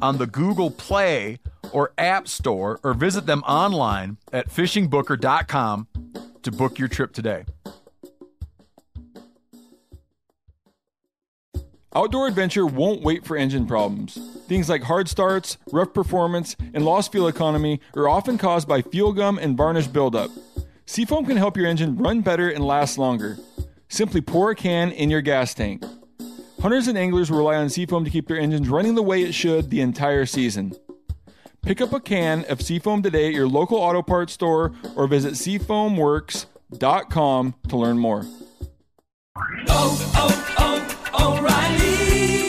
on the Google Play or App Store or visit them online at fishingbooker.com to book your trip today. Outdoor adventure won't wait for engine problems. Things like hard starts, rough performance, and lost fuel economy are often caused by fuel gum and varnish buildup. Seafoam can help your engine run better and last longer. Simply pour a can in your gas tank. Hunters and anglers rely on Seafoam to keep their engines running the way it should the entire season. Pick up a can of Seafoam today at your local auto parts store or visit seafoamworks.com to learn more. Oh, oh, oh, O'Reilly.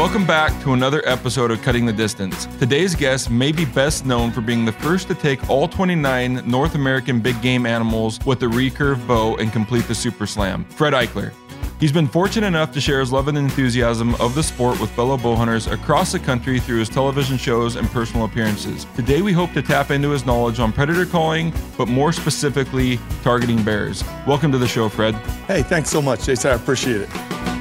Welcome back to another episode of Cutting the Distance. Today's guest may be best known for being the first to take all 29 North American big game animals with a recurve bow and complete the Super Slam, Fred Eichler. He's been fortunate enough to share his love and enthusiasm of the sport with fellow bow hunters across the country through his television shows and personal appearances. Today, we hope to tap into his knowledge on predator calling, but more specifically, targeting bears. Welcome to the show, Fred. Hey, thanks so much, Jason. I appreciate it.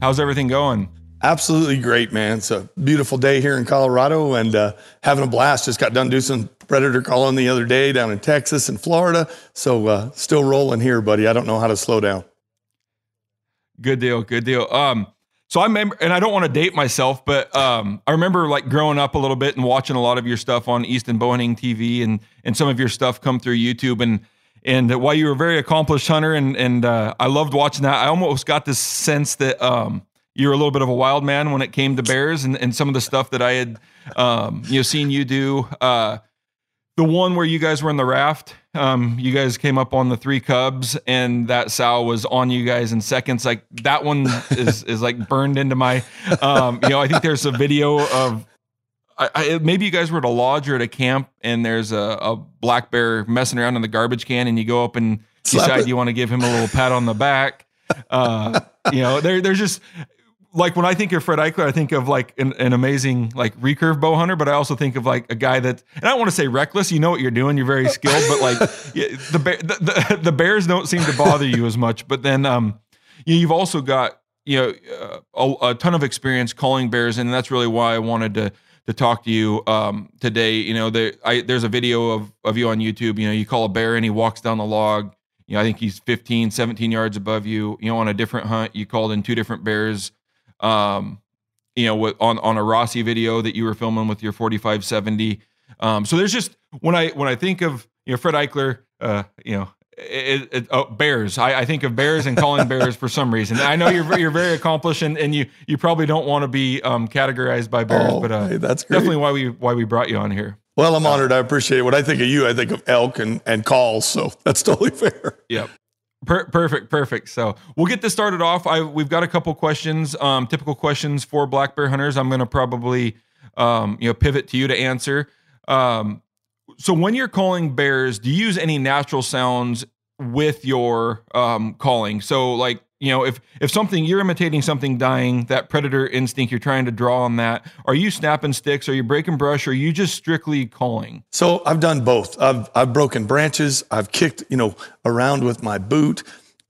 How's everything going? Absolutely great, man. It's a beautiful day here in Colorado and uh, having a blast. Just got done doing some predator calling the other day down in Texas and Florida. So uh, still rolling here, buddy. I don't know how to slow down. Good deal. Good deal. Um, so I remember, and I don't want to date myself, but um, I remember like growing up a little bit and watching a lot of your stuff on Easton Bowhunting TV and and some of your stuff come through YouTube and and while you were a very accomplished hunter and and uh, I loved watching that, I almost got this sense that um, you're a little bit of a wild man when it came to bears and, and some of the stuff that I had um, you know seen you do. Uh, the one where you guys were in the raft, um, you guys came up on the three cubs, and that sow was on you guys in seconds. Like that one is is like burned into my. Um, you know, I think there's a video of I, I, maybe you guys were at a lodge or at a camp and there's a, a, black bear messing around in the garbage can and you go up and Slap decide it. you want to give him a little pat on the back. Uh, you know, there, there's just like when I think of Fred Eichler, I think of like an, an amazing like recurve bow hunter, but I also think of like a guy that, and I don't want to say reckless. You know what you're doing. You're very skilled, but like the, bear, the, the the bears don't seem to bother you as much. But then um, you, you've also got you know uh, a, a ton of experience calling bears, and that's really why I wanted to to talk to you um, today. You know, there, I, there's a video of, of you on YouTube. You know, you call a bear and he walks down the log. You know, I think he's 15, 17 yards above you. You know, on a different hunt, you called in two different bears. Um, you know, with, on on a Rossi video that you were filming with your 4570. Um, so there's just when I when I think of you know Fred Eichler, uh, you know. It, it, oh, bears. I, I think of bears and calling bears for some reason. I know you're you're very accomplished, and, and you you probably don't want to be um, categorized by bears, Oh, but uh, hey, that's great. definitely why we why we brought you on here. Well, I'm honored. I appreciate it. When I think of you, I think of elk and, and calls. So that's totally fair. Yep. Per- perfect, perfect. So we'll get this started off. I we've got a couple questions, um, typical questions for black bear hunters. I'm going to probably, um, you know, pivot to you to answer. Um, so when you're calling bears, do you use any natural sounds with your um, calling? So like, you know, if if something you're imitating something dying, that predator instinct, you're trying to draw on that. Are you snapping sticks? Are you breaking brush? Or are you just strictly calling? So I've done both. I've I've broken branches. I've kicked you know around with my boot.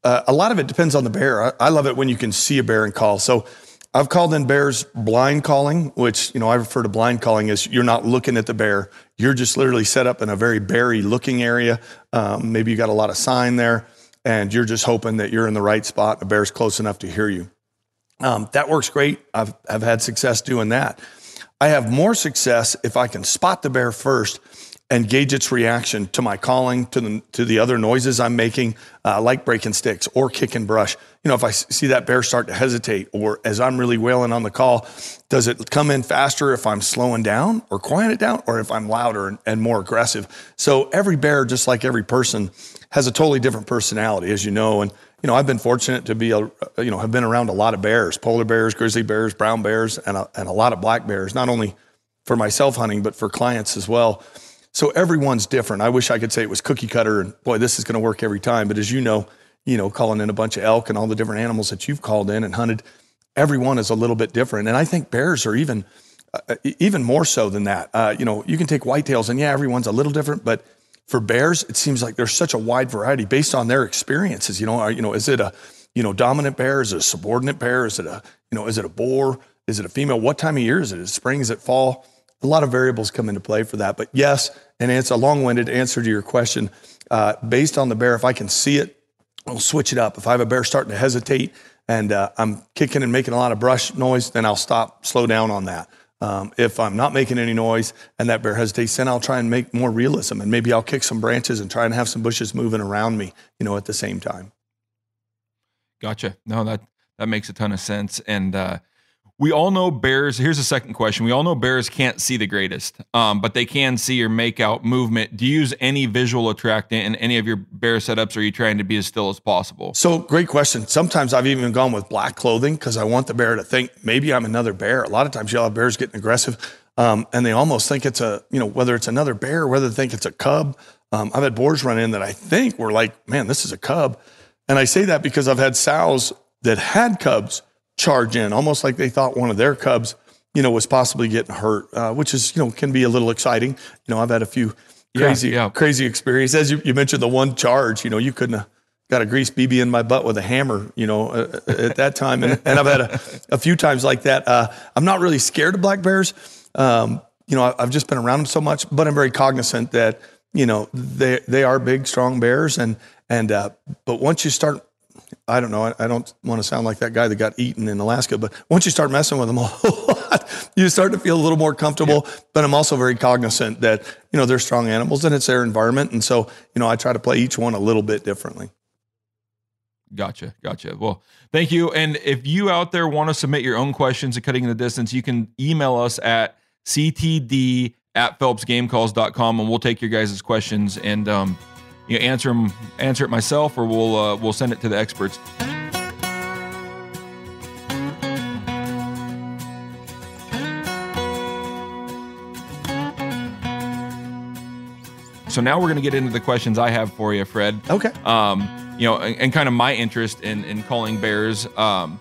Uh, a lot of it depends on the bear. I, I love it when you can see a bear and call. So I've called in bears blind calling, which you know I refer to blind calling as you're not looking at the bear. You're just literally set up in a very berry looking area. Um, maybe you got a lot of sign there, and you're just hoping that you're in the right spot. The bear's close enough to hear you. Um, that works great. I've, I've had success doing that. I have more success if I can spot the bear first and gauge its reaction to my calling, to the, to the other noises I'm making, uh, like breaking sticks or kicking brush. You know, if I see that bear start to hesitate or as I'm really wailing on the call, does it come in faster if I'm slowing down or quieting it down or if I'm louder and, and more aggressive? So every bear, just like every person, has a totally different personality, as you know. And, you know, I've been fortunate to be, a, you know, have been around a lot of bears, polar bears, grizzly bears, brown bears, and a, and a lot of black bears, not only for myself hunting, but for clients as well. So everyone's different. I wish I could say it was cookie cutter and boy, this is going to work every time. But as you know, you know, calling in a bunch of elk and all the different animals that you've called in and hunted, everyone is a little bit different. And I think bears are even, uh, even more so than that. Uh, you know, you can take whitetails and yeah, everyone's a little different, but for bears, it seems like there's such a wide variety based on their experiences. You know, are, you know, is it a, you know, dominant bear? Is it a subordinate bear? Is it a, you know, is it a boar? Is it a female? What time of year is it? Is it spring? Is it fall? A lot of variables come into play for that. But yes, and it's a long-winded answer to your question. Uh, based on the bear, if I can see it, I'll switch it up. If I have a bear starting to hesitate and uh, I'm kicking and making a lot of brush noise, then I'll stop, slow down on that. Um, if I'm not making any noise and that bear hesitates, then I'll try and make more realism and maybe I'll kick some branches and try and have some bushes moving around me, you know, at the same time. Gotcha. No, that that makes a ton of sense. And uh, we all know bears. Here's a second question. We all know bears can't see the greatest, um, but they can see or make out movement. Do you use any visual attractant in any of your bear setups? Or are you trying to be as still as possible? So great question. Sometimes I've even gone with black clothing because I want the bear to think maybe I'm another bear. A lot of times you'll have bears getting aggressive, um, and they almost think it's a you know whether it's another bear whether they think it's a cub. Um, I've had boars run in that I think were like, man, this is a cub, and I say that because I've had sows that had cubs charge in, almost like they thought one of their cubs, you know, was possibly getting hurt, uh, which is, you know, can be a little exciting. You know, I've had a few crazy, yeah. crazy experiences. As you, you mentioned, the one charge, you know, you couldn't have got a grease BB in my butt with a hammer, you know, uh, at that time. And, and I've had a, a, few times like that. Uh, I'm not really scared of black bears. Um, you know, I've just been around them so much, but I'm very cognizant that, you know, they, they are big, strong bears. And, and, uh, but once you start I don't know. I, I, don't want to sound like that guy that got eaten in Alaska, but once you start messing with them a lot, you start to feel a little more comfortable. Yeah. But I'm also very cognizant that, you know, they're strong animals and it's their environment. And so, you know, I try to play each one a little bit differently. Gotcha. Gotcha. Well, thank you. And if you out there want to submit your own questions at Cutting in the Distance, you can email us at ctd at phelpsgamecalls.com and we'll take your guys' questions and, um, you know, answer them, answer it myself, or we'll uh, we'll send it to the experts. So now we're going to get into the questions I have for you, Fred. Okay. Um, you know, and, and kind of my interest in in calling bears. Um,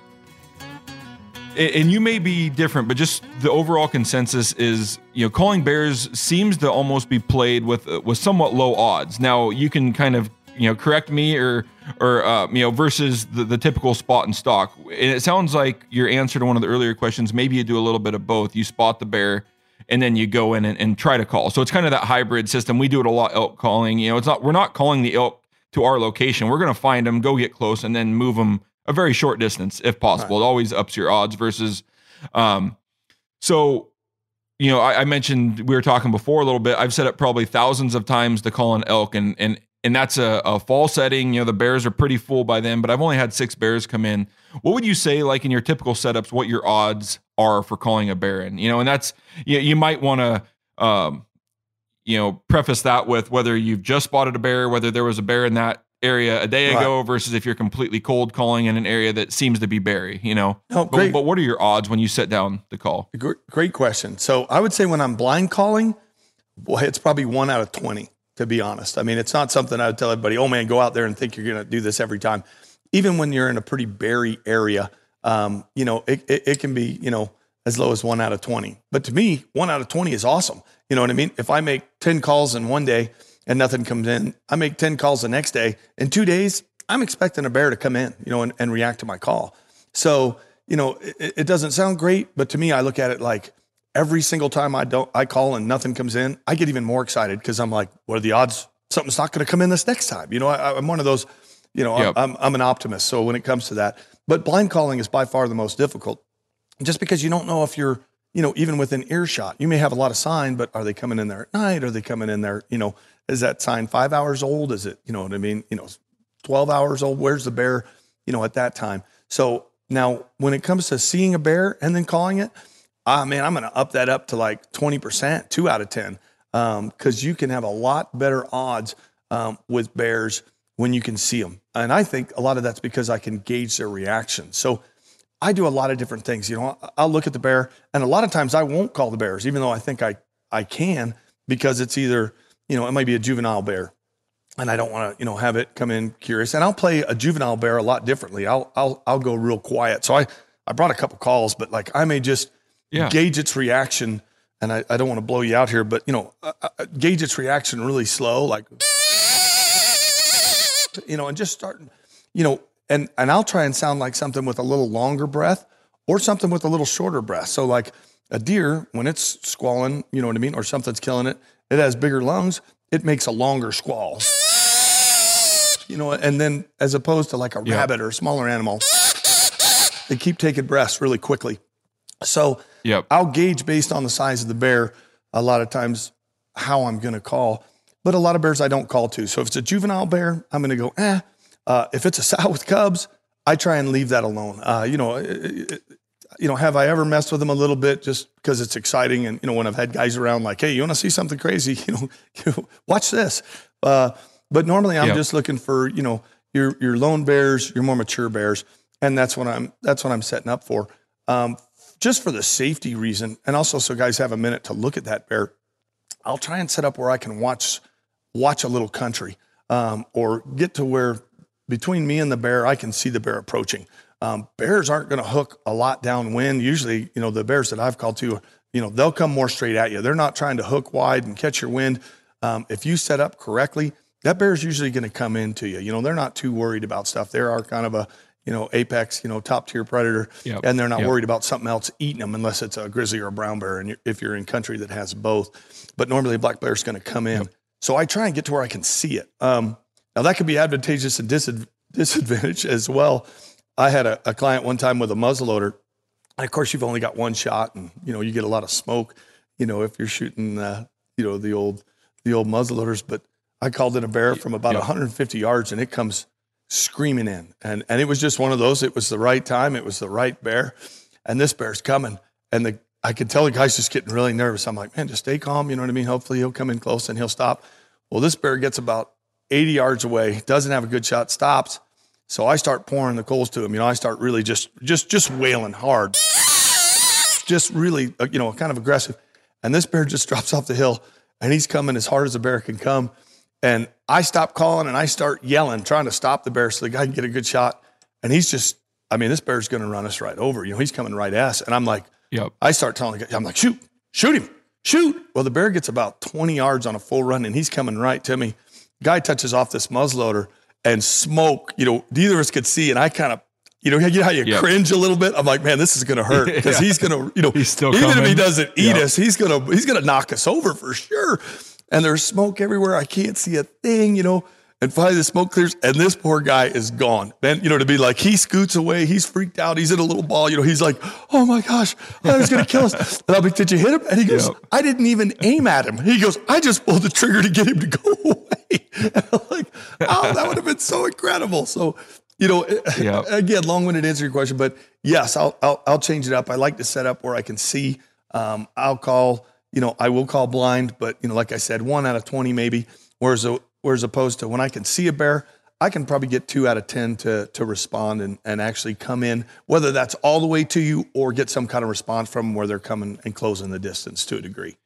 and you may be different, but just the overall consensus is, you know, calling bears seems to almost be played with uh, with somewhat low odds. Now you can kind of you know correct me or or uh, you know versus the, the typical spot and stock. And it sounds like your answer to one of the earlier questions. Maybe you do a little bit of both. You spot the bear and then you go in and, and try to call. So it's kind of that hybrid system. We do it a lot elk calling. You know, it's not we're not calling the elk to our location. We're going to find them, go get close, and then move them a very short distance if possible. Right. It always ups your odds versus, um, so you know, I, I, mentioned we were talking before a little bit. I've set up probably thousands of times to call an elk, and and and that's a, a fall setting. You know, the bears are pretty full by then, but I've only had six bears come in. What would you say, like in your typical setups, what your odds are for calling a bear in? You know, and that's you, you might want to. Um, you know, preface that with whether you've just spotted a bear, whether there was a bear in that area a day right. ago versus if you're completely cold calling in an area that seems to be berry, you know? Great. But, but what are your odds when you set down the call? Great question. So I would say when I'm blind calling, boy, it's probably one out of 20, to be honest. I mean, it's not something I would tell everybody, oh man, go out there and think you're going to do this every time. Even when you're in a pretty berry area, um, you know, it, it, it can be, you know, as low as one out of 20. But to me, one out of 20 is awesome. You know what I mean? If I make 10 calls in one day, and nothing comes in. I make 10 calls the next day. In two days, I'm expecting a bear to come in, you know, and, and react to my call. So, you know, it, it, doesn't sound great, but to me, I look at it like every single time I don't I call and nothing comes in, I get even more excited because I'm like, what are the odds something's not going to come in this next time? You know, I, I'm one of those. You know, Yep. I'm, I'm an optimist. So when it comes to that, but blind calling is by far the most difficult, just because you don't know if you're you know even within earshot. You may have a lot of sign, but are they coming in there at night? Are they coming in there? You know, is that sign five hours old? Is it you know what I mean? You know, 12 hours old. Where's the bear, you know, at that time? So now when it comes to seeing a bear and then calling it, ah, man, I'm going to up that up to like 20%, two out of 10. Um, cause you can have a lot better odds, um, with bears when you can see them. And I think a lot of that's because I can gauge their reaction. So I do a lot of different things. You know, I'll look at the bear and a lot of times I won't call the bears, even though I think I, I can, because it's either, you know, it might be a juvenile bear and I don't want to, you know, have it come in curious. And I'll play a juvenile bear a lot differently. I'll I'll I'll go real quiet. So I I brought a couple calls, but like I may just Yeah. gauge its reaction. And I, I don't want to blow you out here, but you know, uh, uh, gauge its reaction really slow, like you know, and just start, you know, and and I'll try and sound like something with a little longer breath or something with a little shorter breath. So like a deer, when it's squalling, you know what I mean, or something's killing it, it has bigger lungs. It makes a longer squall. You know, and then as opposed to like a Yeah. rabbit or a smaller animal, they keep taking breaths really quickly. So Yep. I'll gauge based on the size of the bear a lot of times how I'm going to call. But a lot of bears I don't call to. So if it's a juvenile bear, I'm going to go, eh. Uh, if it's a sow with cubs, I try and leave that alone. Uh, you know, it- it- you know, have I ever messed with them a little bit just because it's exciting? And you know, when I've had guys around, like, hey, you want to see something crazy? You know, watch this. Uh, but normally, I'm Yeah. just looking for you know your your lone bears, your more mature bears, and that's what I'm that's what I'm setting up for. Um, just for the safety reason, and also so guys have a minute to look at that bear. I'll try and set up where I can watch watch a little country um, or get to where between me and the bear, I can see the bear approaching. Um, bears aren't going to hook a lot downwind. Usually, you know, the bears that I've called to, you know, they'll come more straight at you. They're not trying to hook wide and catch your wind. Um, if you set up correctly, that bear's usually going to come into you. You know, they're not too worried about stuff. They are kind of a, you know, apex, you know, top tier predator, Yep. and they're not Yep. worried about something else eating them unless it's a grizzly or a brown bear. And you're, if you're in country that has both, but normally a black bear is going to come in. So I try and get to where I can see it. Um, now that could be advantageous and disadv- disadvantage as well. I had a, a client one time with a muzzleloader, and of course you've only got one shot, and you know you get a lot of smoke. You know if you're shooting, uh, you know the old the old muzzleloaders. But I called in a bear from about 150 yards, and it comes screaming in, and and it was just one of those. It was the right time. It was the right bear, and this bear's coming, and the I could tell the guy's just getting really nervous. I'm like, man, just stay calm. You know what I mean? Hopefully he'll come in close and he'll stop. Well, this bear gets about 80 yards away, doesn't have a good shot, stops. So I start pouring the coals to him. You know, I start really just just just wailing hard, just really uh, you know kind of aggressive. And this bear just drops off the hill, and he's coming as hard as a bear can come. And I stop calling and I start yelling, trying to stop the bear so the guy can get a good shot. And he's just, I mean, this bear's going to run us right over. You know, he's coming right at us. And I'm like, Yep. I start telling the guy, I'm like, shoot, shoot him, shoot. Well, the bear gets about 20 yards on a full run and he's coming right to me. Guy touches off this muzzleloader and smoke, you know, neither of us could see. And I kind of, you know, you know how you Yep. cringe a little bit? I'm like, man, this is going to hurt because Yeah. he's going to, you know, He's still even if he doesn't eat Yep. us, he's going to, he's going to knock us over for sure. And there's smoke everywhere. I can't see a thing, you know. And finally, the smoke clears, and this poor guy is gone. Then, you know, to be like, he scoots away. He's freaked out. He's in a little ball. You know, he's like, oh my gosh, I was going to kill us. And I'll be, did you hit him? And he goes, Yep. I didn't even aim at him. He goes, I just pulled the trigger to get him to go away. And I'm like, oh, that would have been so incredible. So, you know, Yep. again, long-winded answer your question, but yes, I'll, I'll I'll change it up. I like to set up where I can see. Um, I'll call, you know, I will call blind, but you know, like I said, one out of twenty maybe. Whereas a, whereas opposed to when I can see a bear, I can probably get two out of ten to to respond and and actually come in, whether that's all the way to you or get some kind of response from where they're coming and closing the distance to a degree.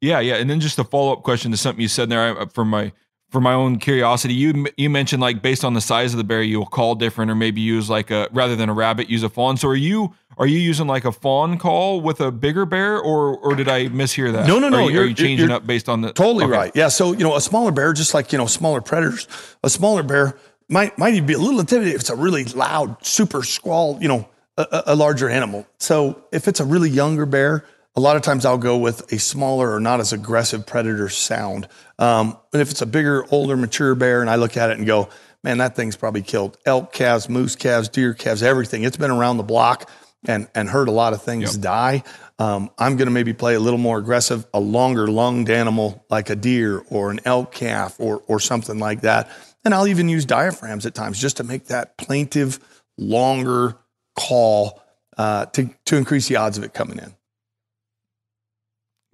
Yeah, yeah. And then just a follow up question to something you said there I- uh, for my for my own curiosity. You you mentioned like based on the size of the bear, you'll call different, or maybe use like a rather than a rabbit, use a fawn. So are you are you using like a fawn call with a bigger bear, or or did I mishear that? No, no, no, Are you, are you changing up based on the Totally Okay. right. Yeah. So, you know, a smaller bear, just like, you know, smaller predators, a smaller bear might, might even be a little intimidating if it's a really loud, super squall, you know, a- a larger animal. So if it's a really younger bear, a lot of times I'll go with a smaller or not as aggressive predator sound. Um, and if it's a bigger, older, mature bear, and I look at it and go, man, that thing's probably killed elk calves, moose calves, deer calves, everything. It's been around the block and and heard a lot of things Yep. die. Um, I'm going to maybe play a little more aggressive, a longer lunged animal like a deer or an elk calf or or something like that. And I'll even use diaphragms at times just to make that plaintive, longer call uh, to to increase the odds of it coming in.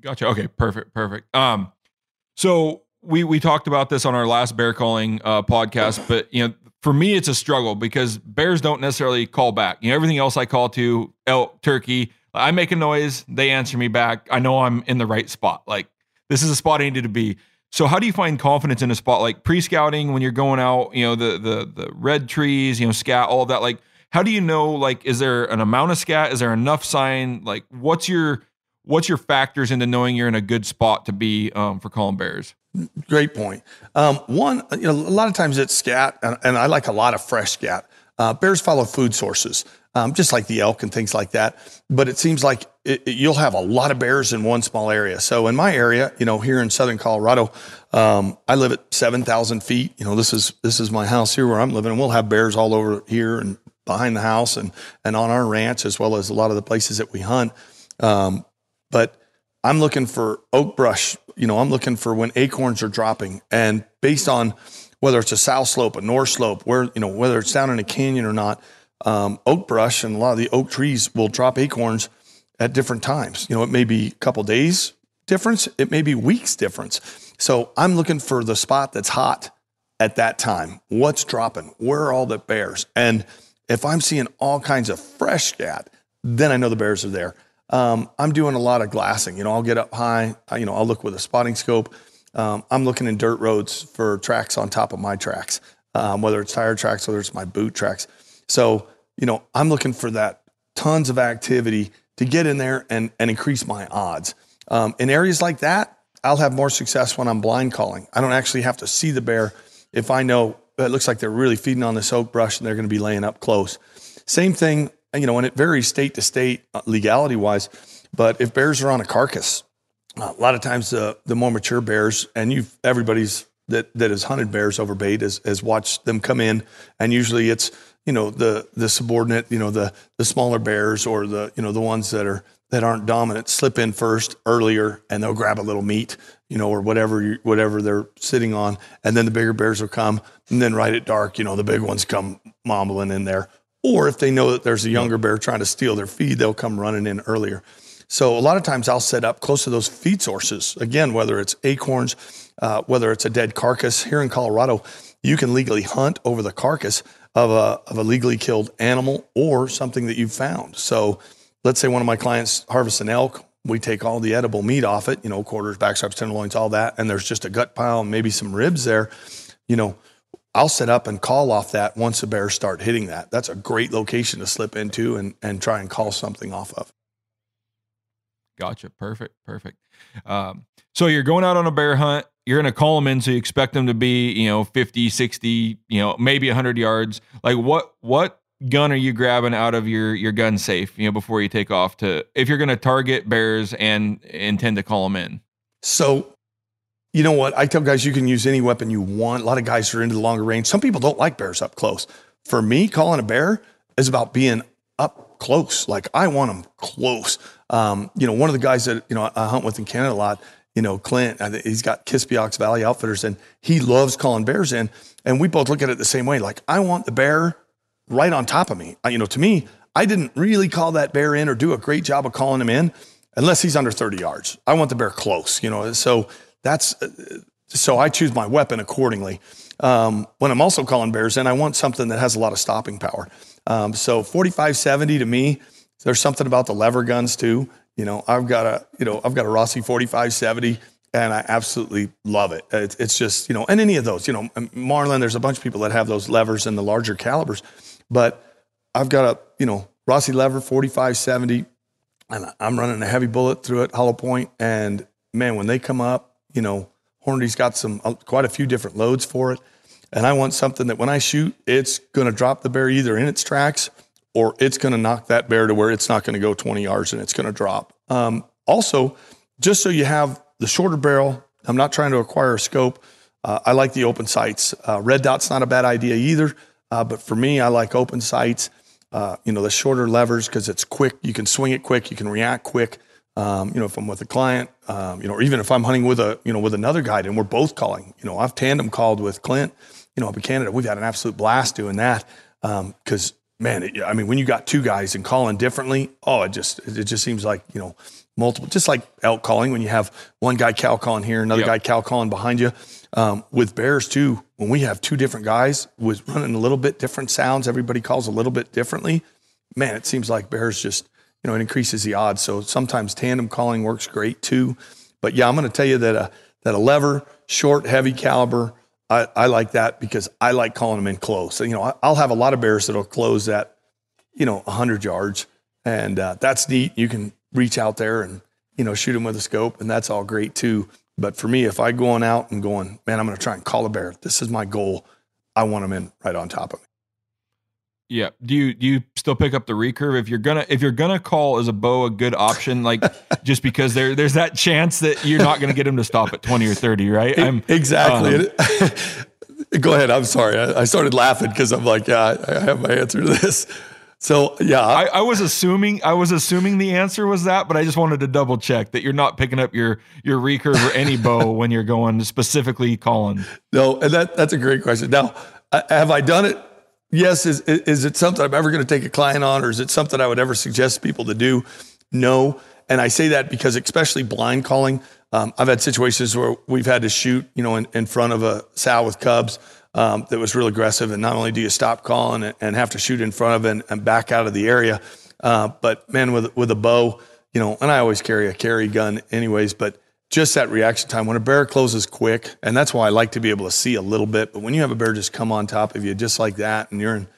Gotcha. Okay, perfect, perfect. Um, so we we talked about this on our last bear calling uh, podcast, but you know, for me, it's a struggle because bears don't necessarily call back. You know, everything else I call to elk, turkey, I make a noise, they answer me back. I know I'm in the right spot. Like this is a spot I needed to be. So how do you find confidence in a spot like pre-scouting when you're going out? You know, the the the red trees, you know, scat, all of that. Like, how do you know? Like, is there an amount of scat? Is there enough sign? Like, what's your what's your factors into knowing you're in a good spot to be um, for calling bears? Great point. Um, one, you know, a lot of times it's scat, and, and I like a lot of fresh scat. Uh, bears follow food sources, um, just like the elk and things like that. But it seems like it, it- you'll have a lot of bears in one small area. So in my area, you know, here in southern Colorado, um, I live at seven thousand feet. You know, this is this is my house here where I'm living, and we'll have bears all over here and behind the house and and on our ranch as well as a lot of the places that we hunt. Um, but I'm looking for oak brush. You know, I'm looking for when acorns are dropping, and based on whether it's a south slope, a north slope, where you know whether it's down in a canyon or not, um, oak brush and a lot of the oak trees will drop acorns at different times. You know, it may be a couple days difference, it may be weeks difference. So I'm looking for the spot that's hot at that time. What's dropping? Where are all the bears? And if I'm seeing all kinds of fresh scat, then I know the bears are there. Um, I'm doing a lot of glassing. You know, I'll get up high. You know, I'll look with a spotting scope. Um, I'm looking in dirt roads for tracks on top of my tracks, um, whether it's tire tracks, whether it's my boot tracks. So, you know, I'm looking for that tons of activity to get in there and, and increase my odds. Um, in areas like that, I'll have more success when I'm blind calling. I don't actually have to see the bear if I know it looks like they're really feeding on this oak brush and they're going to be laying up close. Same thing, you know, and it varies state to state uh, legality wise. But if bears are on a carcass, uh, a lot of times the the more mature bears, and you've everybody's that that has hunted bears over bait has, has watched them come in, and usually it's you know the the subordinate, you know the the smaller bears or the you know the ones that are that aren't dominant slip in first earlier, and they'll grab a little meat, you know, or whatever you, whatever they're sitting on, and then the bigger bears will come, and then right at dark, you know, the big ones come mumbling in there. Or if they know that there's a younger bear trying to steal their feed, they'll come running in earlier. So a lot of times I'll set up close to those feed sources. Again, whether it's acorns, uh, whether it's a dead carcass. Here in Colorado, you can legally hunt over the carcass of a of a legally killed animal or something that you've found. So let's say one of my clients harvests an elk. We take all the edible meat off it, you know, quarters, backstraps, tenderloins, all that, and there's just a gut pile and maybe some ribs there. You know, I'll set up and call off that once the bears start hitting that. That's a great location to slip into and and try and call something off of. Gotcha. Perfect. Perfect. Um, so you're going out on a bear hunt. You're going to call them in. So you expect them to be, you know, 50, 60, you know, maybe 100 yards. Like what, what gun are you grabbing out of your, your gun safe, you know, before you take off to, if you're going to target bears and intend to call them in? So, you know what? I tell guys you can use any weapon you want. A lot of guys are into the longer range. Some people don't like bears up close. For me, calling a bear is about being up close. Like I want them close. Um, you know, one of the guys that you know I hunt with in Canada a lot. You know, Clint. He's got Kispiox Valley Outfitters, and he loves calling bears in. And we both look at it the same way. Like I want the bear right on top of me. You know, to me, I didn't really call that bear in or do a great job of calling him in unless he's under 30 yards. I want the bear close, you know. So that's uh, so I choose my weapon accordingly. Um, when I'm also calling bears in, I want something that has a lot of stopping power. Um, so 4570 to me, there's something about the lever guns too. You know, I've got a, you know, I've got a Rossi 4570 and I absolutely love it. It's, it's just, you know, and any of those, you know, Marlin, there's a bunch of people that have those levers in the larger calibers, but I've got a, you know, Rossi lever 4570 and I'm running a heavy bullet through it, hollow point, and man, when they come up, you know, Hornady's got some uh, quite a few different loads for it, and I want something that when I shoot, it's going to drop the bear either in its tracks or it's going to knock that bear to where it's not going to go 20 yards and it's going to drop. Um, also, just so you have the shorter barrel, I'm not trying to acquire a scope. Uh, I like the open sights. Uh, red dot's not a bad idea either, uh, but for me, I like open sights. Uh, you know, the shorter levers because it's quick. You can swing it quick. You can react quick. Um, you know, if I'm with a client, um, you know, or even if I'm hunting with a, you know, with another guide and we're both calling. You know, I've tandem called with Clint. You know, up in Canada, we've had an absolute blast doing that because man, it, I mean, when you got two guys and calling differently, oh, it just it just seems like you know multiple, just like elk calling when you have one guy cow calling here, another Yep. guy cow calling behind you. Um, with bears too, when we have two different guys with running a little bit different sounds, everybody calls a little bit differently. Man, it seems like bears just you know it increases the odds. So sometimes tandem calling works great too. But yeah, I'm going to tell you that a that a lever, short, heavy caliber. I, I like that because I like calling them in close. So, you know, I'll have a lot of bears that'll close at, you know, 100 yards. And uh, that's neat. You can reach out there and, you know, shoot them with a scope, and that's all great too. But for me, if I going out and going, man, I'm going to try and call a bear. This is my goal. I want them in right on top of me. Yeah. Do you do you still pick up the recurve if you're gonna if you're gonna call is a bow a good option? Like just because there there's that chance that you're not gonna get him to stop at twenty or thirty, right? I'm exactly. um, Go ahead. I'm sorry. I, I started laughing because I'm like, yeah, I, have my answer to this. So yeah, I, I, was assuming I was assuming the answer was that, but I just wanted to double check that you're not picking up your your recurve or any bow when you're going specifically calling. No, and that that's a great question. Now, have I done it? Yes. Is is it something I'm ever going to take a client on, or is it something I would ever suggest people to do? No. And I say that because, especially blind calling, um, I've had situations where we've had to shoot, you know, in, in front of a sow with cubs um, that was real aggressive. And not only do you stop calling and, and have to shoot in front of and, and back out of the area, uh, but man, with with a bow, you know, and I always carry a carry gun, anyways. But just that reaction time when a bear closes quick, and that's why I like to be able to see a little bit. But when you have a bear just come on top of you just like that, and you're in,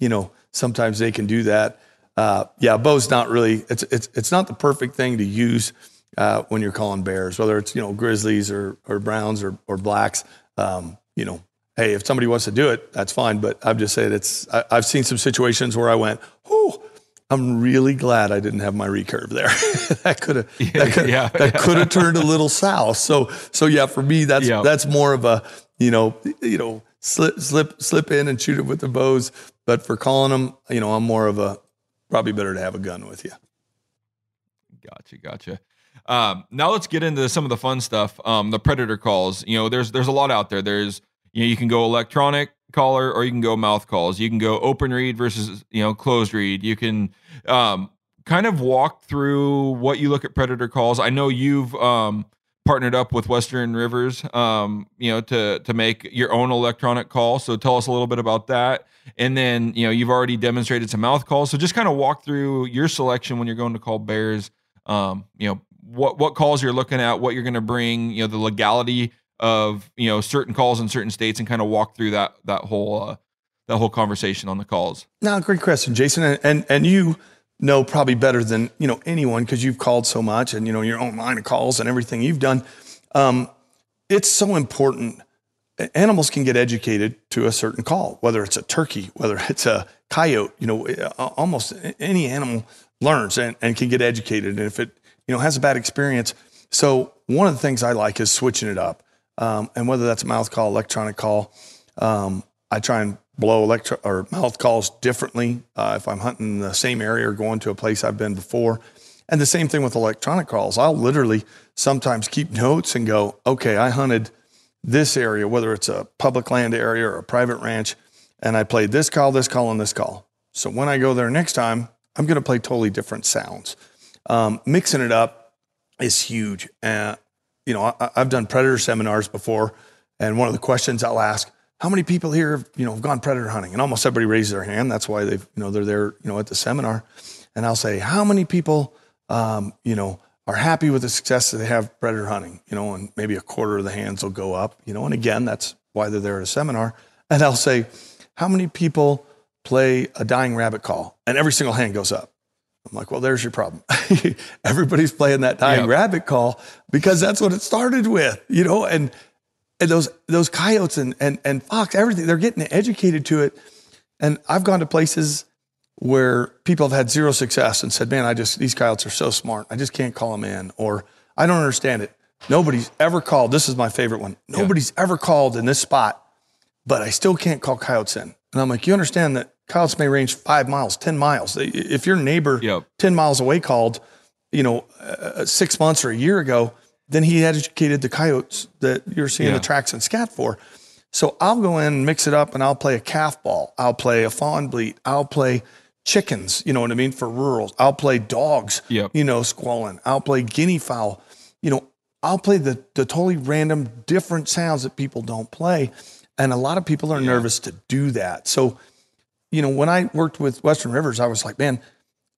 you know, sometimes they can do that. Uh, yeah, bow's not really. It's it's it's not the perfect thing to use uh, when you're calling bears, whether it's you know grizzlies or or browns or or blacks. Um, you know, hey, if somebody wants to do it, that's fine. But I'm just saying it's. I, I've seen some situations where I went, oh. I'm really glad I didn't have my recurve there. that could have that could yeah, that could have turned a little south. So so yeah, for me that's Yeah. that's more of a you know you know slip slip slip in and shoot it with the bows. But for calling them, you know, I'm more of a probably better to have a gun with you. Gotcha, gotcha. Um, now let's get into some of the fun stuff. Um, the predator calls. You know, there's there's a lot out there. There's you know you can go electronic caller or you can go mouth calls. You can go open reed versus you know closed reed. You can um, kind of walk through what you look at predator calls. I know you've um, partnered up with Western Rivers, um, you know, to to make your own electronic call. So tell us a little bit about that. And then you know you've already demonstrated some mouth calls. So just kind of walk through your selection when you're going to call bears. Um, you know what what calls you're looking at, what you're going to bring. You know the legality of you know certain calls in certain states, and kind of walk through that that whole uh, that whole conversation on the calls. No, great question, Jason, and and, and you know probably better than you know anyone because you've called so much and you know your own line of calls and everything you've done. Um, it's so important. Animals can get educated to a certain call, whether it's a turkey, whether it's a coyote. You know, almost any animal learns and, and can get educated. And if it you know has a bad experience, so one of the things I like is switching it up. Um, and whether that's a mouth call, electronic call, um, I try and blow electro or mouth calls differently uh, if I'm hunting in the same area or going to a place I've been before. And the same thing with electronic calls. I'll literally sometimes keep notes and go, okay, I hunted this area, whether it's a public land area or a private ranch, and I played this call, this call, and this call. So when I go there next time, I'm going to play totally different sounds. Um, mixing it up is huge. Uh, you know, I, I've done predator seminars before, and one of the questions I'll ask, how many people here, have, you know, have gone predator hunting? And almost everybody raises their hand. That's why they've, you know, they're there, you know, at the seminar. And I'll say, how many people, um, you know, are happy with the success that they have predator hunting? You know, and maybe a quarter of the hands will go up. You know, and again, that's why they're there at a seminar. And I'll say, how many people play a dying rabbit call? And every single hand goes up. I'm like, well, there's your problem. Everybody's playing that dying Yep. rabbit call because that's what it started with, you know, and and those those coyotes and and and fox, everything, they're getting educated to it. And I've gone to places where people have had zero success and said, man, I just, these coyotes are so smart. I just can't call them in. Or I don't understand it. Nobody's ever called. This is my favorite one. Nobody's ever called in this spot, but I still can't call coyotes in. And I'm like, you understand that coyotes may range five miles, 10 miles. If your neighbor Yep. 10 miles away called, you know, uh, six months or a year ago, then he had educated the coyotes that you're seeing Yeah. the tracks and scat for. So I'll go in and mix it up and I'll play a calf bawl. I'll play a fawn bleat. I'll play chickens, you know what I mean, for rurals. I'll play dogs, Yep. you know, squalling. I'll play guinea fowl. You know, I'll play the, the totally random different sounds that people don't play. And a lot of people are nervous to do that. So, you know, when I worked with Western Rivers, I was like, man,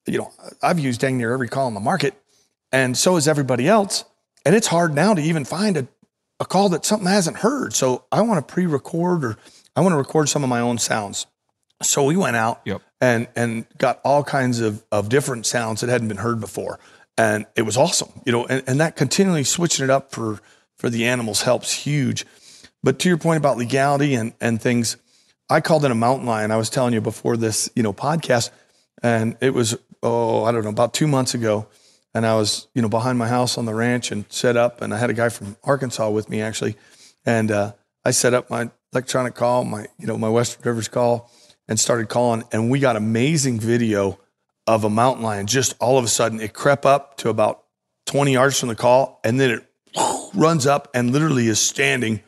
you know, I've used dang near every call in the market, and so is everybody else. And it's hard now to even find a, a call that something hasn't heard. So I want to pre-record or I want to record some of my own sounds. So we went out Yep. and and got all kinds of, of different sounds that hadn't been heard before. And it was awesome, you know, and, and that continually switching it up for for the animals helps huge. But to your point about legality and and things, I called in a mountain lion. I was telling you before this, you know, podcast, and it was oh, I don't know, about two months ago. And I was, you know, behind my house on the ranch and set up, and I had a guy from Arkansas with me actually, and uh, I set up my electronic call, my you know my Western Rivers call, and started calling, and we got amazing video of a mountain lion. Just all of a sudden, it crept up to about 20 yards from the call, and then it runs up and literally is standing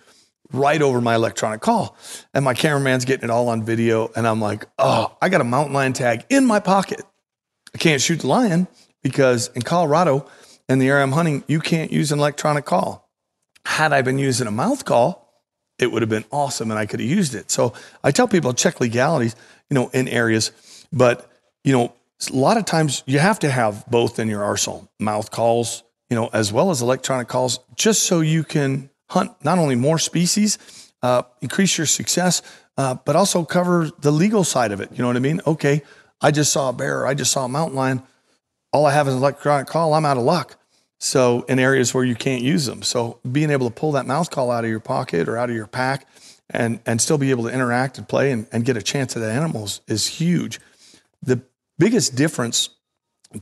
right over my electronic call. And my cameraman's getting it all on video. And I'm like, oh, I got a mountain lion tag in my pocket. I can't shoot the lion because in Colorado and the area I'm hunting, you can't use an electronic call. Had I been using a mouth call, it would have been awesome and I could have used it. So I tell people check legalities, you know, in areas, but you know, a lot of times you have to have both in your arsenal, mouth calls, you know, as well as electronic calls, just so you can hunt not only more species, uh, increase your success, uh, but also cover the legal side of it. You know what I mean? Okay, I just saw a bear, I just saw a mountain lion. All I have is an electronic call. I'm out of luck. So in areas where you can't use them, so being able to pull that mouth call out of your pocket or out of your pack, and and still be able to interact and play and, and get a chance at the animals is huge. The biggest difference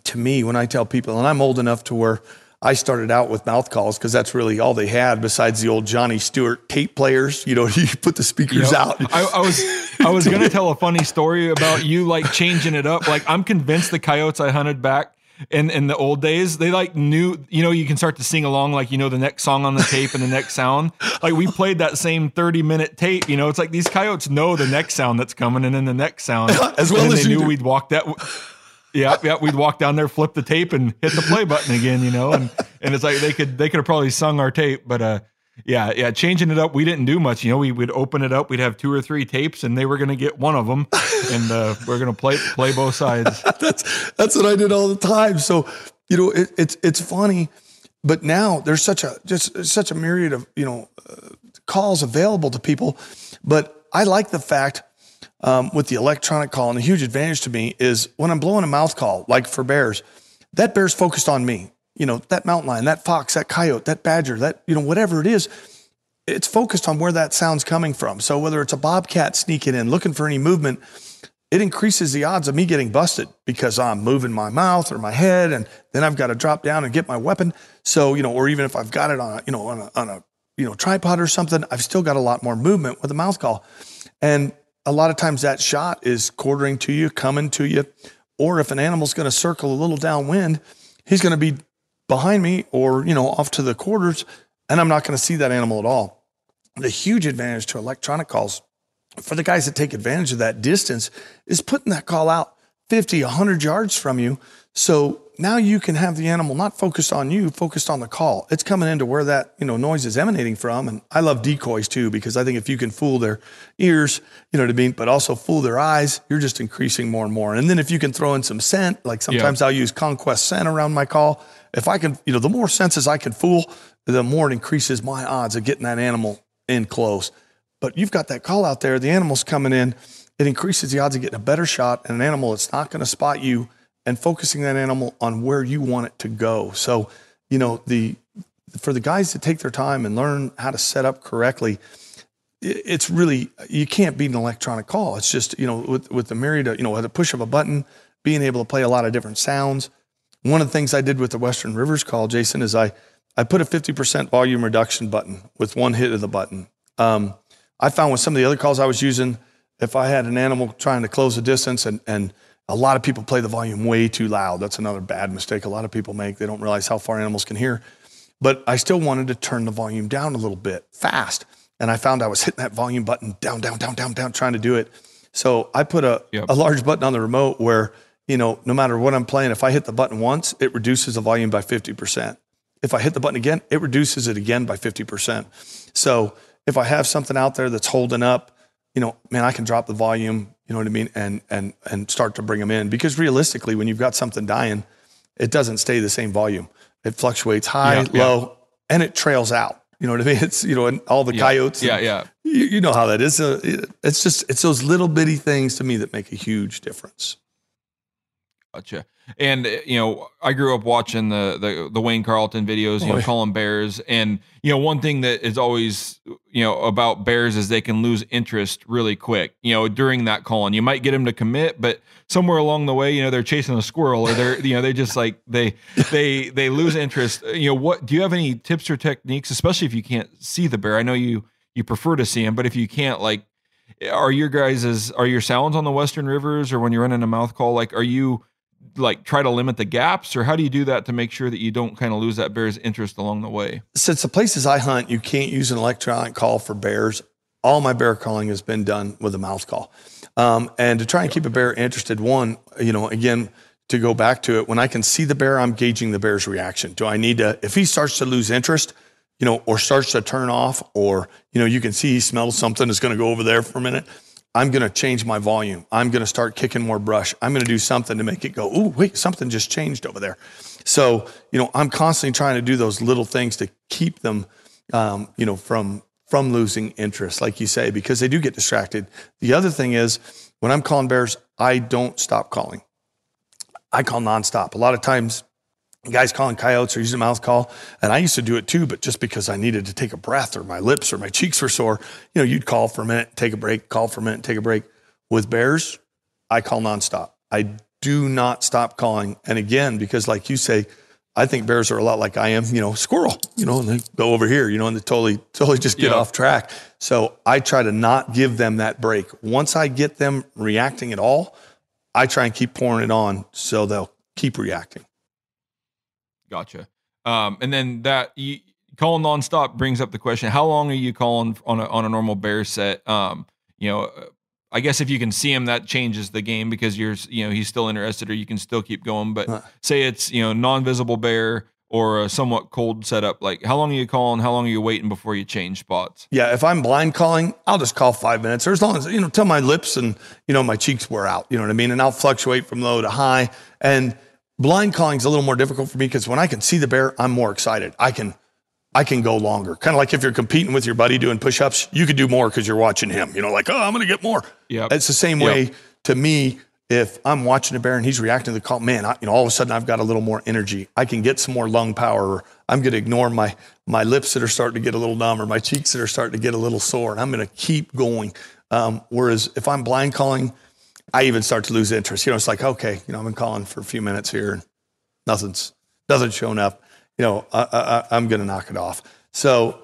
to me when I tell people, and I'm old enough to where I started out with mouth calls because that's really all they had besides the old Johnny Stewart tape players. You know, you put the speakers Yep. out. I, I was I was gonna tell a funny story about you like changing it up. Like I'm convinced the coyotes I hunted back in in the old days, they like knew you know you can start to sing along like you know the next song on the tape and the next sound. Like we played that same 30 minute tape. You know, it's like these coyotes know the next sound that's coming and then the next sound. As well and as they you knew do. we'd walk that. Yeah, yeah, we'd walk down there, flip the tape, and hit the play button again, you know, and and it's like they could they could have probably sung our tape, but uh, yeah, yeah, changing it up, we didn't do much, you know. We would open it up, we'd have two or three tapes, and they were gonna get one of them, and uh, we're gonna play play both sides. that's that's what I did all the time. So, you know, it, it's it's funny, but now there's such a just such a myriad of you know uh, calls available to people. But I like the fact um, with the electronic call, and a huge advantage to me is when I'm blowing a mouth call, like for bears, that bear's focused on me. You know, that mountain lion, that fox, that coyote, that badger, that you know whatever it is, it's focused on where that sound's coming from. So whether it's a bobcat sneaking in, looking for any movement, it increases the odds of me getting busted because I'm moving my mouth or my head, and then I've got to drop down and get my weapon. So you know, or even if I've got it on a you know on a, on a you know tripod or something, I've still got a lot more movement with a mouth call, and a lot of times that shot is quartering to you, coming to you, or if an animal's going to circle a little downwind, he's going to be behind me or you know off to the quarters, and I'm not going to see that animal at all. The huge advantage to electronic calls for the guys that take advantage of that distance is putting that call out 50, 100 yards from you. So now you can have the animal not focused on you, focused on the call. It's coming into where that, you know, noise is emanating from. And I love decoys too, because I think if you can fool their ears, you know what I mean, but also fool their eyes, you're just increasing more and more. And then if you can throw in some scent, like sometimes I'll use conquest scent around my call. If I can, you know, the more senses I can fool, the more it increases my odds of getting that animal in close. But you've got that call out there, the animal's coming in, it increases the odds of getting a better shot and an animal that's not going to spot you and focusing that animal on where you want it to go. So, you know, the for the guys to take their time and learn how to set up correctly, it's really you can't beat an electronic call. It's just you know with with the myriad, you know, at the push of a button, being able to play a lot of different sounds. One of the things I did with the Western Rivers call, Jason, is I I put a fifty percent volume reduction button with one hit of the button. Um, I found with some of the other calls I was using, if I had an animal trying to close a distance and and a lot of people play the volume way too loud. That's another bad mistake a lot of people make. They don't realize how far animals can hear. But I still wanted to turn the volume down a little bit fast. And I found I was hitting that volume button down, down, down, down, down, trying to do it. So I put a, Yep. a large button on the remote where, you know, no matter what I'm playing, if I hit the button once, it reduces the volume by 50%. If I hit the button again, it reduces it again by 50%. So if I have something out there that's holding up, you know, man, I can drop the volume, you know what I mean, and and and start to bring them in. Because realistically, when you've got something dying, it doesn't stay the same volume. It fluctuates high, Yeah, yeah. low, and it trails out. You know what I mean? It's you know, and all the coyotes. Yeah, and- yeah. You, you know how that is. It's just it's those little bitty things to me that make a huge difference. Gotcha. And uh, you know, I grew up watching the the, the Wayne Carlton videos, you Oh, know, calling bears, and you know, one thing that is always you know about bears is they can lose interest really quick. You know, during that calling, you might get them to commit, but somewhere along the way, you know, they're chasing a squirrel, or they're you know, they just like they they they lose interest. You know, what do you have any tips or techniques, especially if you can't see the bear? I know you you prefer to see him, but if you can't, like are your guys' as are your sounds on the western rivers or when you're running a mouth call like are you like try to limit the gaps or how do you do that to make sure that you don't kind of lose that bear's interest along the way Since the places I hunt, you can't use an electronic call for bears. All my bear calling has been done with a mouth call. Um, and to try and keep a bear interested, one, you know, again, to go back to it, when I can see the bear, I'm gauging the bear's reaction. Do I need to, if he starts to lose interest, you know, or starts to turn off, or, you know, you can see he smells something that's going to go over there for a minute, I'm going to change my volume. I'm going to start kicking more brush. I'm going to do something to make it go, oh, wait, something just changed over there. So, you know, I'm constantly trying to do those little things to keep them, um, you know, from from losing interest, like you say, because they do get distracted. The other thing is when I'm calling bears, I don't stop calling. I call nonstop. A lot of times, guys calling coyotes or using a mouth call, and I used to do it too, but just because I needed to take a breath or my lips or my cheeks were sore, you know, you'd call for a minute, take a break, call for a minute, take a break. With bears, I call nonstop. I do not stop calling. And again, because like you say, I think bears are a lot like I am, you know, squirrel, you know, and they go over here, you know, and they totally, totally just get Yeah. off track. So I try to not give them that break. Once I get them reacting at all, I try and keep pouring it on so they'll keep reacting. Gotcha um and then that you calling nonstop brings up the question how long are you calling on a on a normal bear set um you know uh, I guess if you can see him, that changes the game because you're, you know, he's still interested, or you can still keep going. But Huh. say it's, you know, non-visible bear or a somewhat cold setup. Like, how long are you calling? How long are you waiting before you change spots? Yeah, if I'm blind calling, I'll just call five minutes or as long as, you know, till my lips and, you know, my cheeks wear out. You know what I mean? And I'll fluctuate from low to high. And blind calling is a little more difficult for me because when I can see the bear, I'm more excited. I can, I can go longer. Kind of like if you're competing with your buddy doing push ups, you could do more because you're watching him. You know, like, oh, I'm going to get more. Yeah. It's the same Yep. way to me. If I'm watching a bear and he's reacting to the call, man, I, you know, all of a sudden I've got a little more energy. I can get some more lung power. Or I'm going to ignore my my lips that are starting to get a little numb or my cheeks that are starting to get a little sore, and I'm going to keep going. Um, whereas if I'm blind calling, I even start to lose interest. You know, it's like, okay, you know, I've been calling for a few minutes here, and nothing's nothing's showing up. You know, I, I, I'm going to knock it off. So,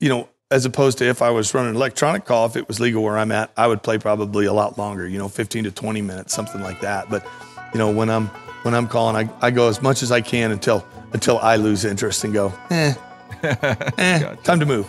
you know, as opposed to if I was running an electronic call, if it was legal where I'm at, I would play probably a lot longer. You know, 15 to 20 minutes, something like that. But, you know, when I'm when I'm calling, I, I go as much as I can until until I lose interest and go, eh, eh, time to move.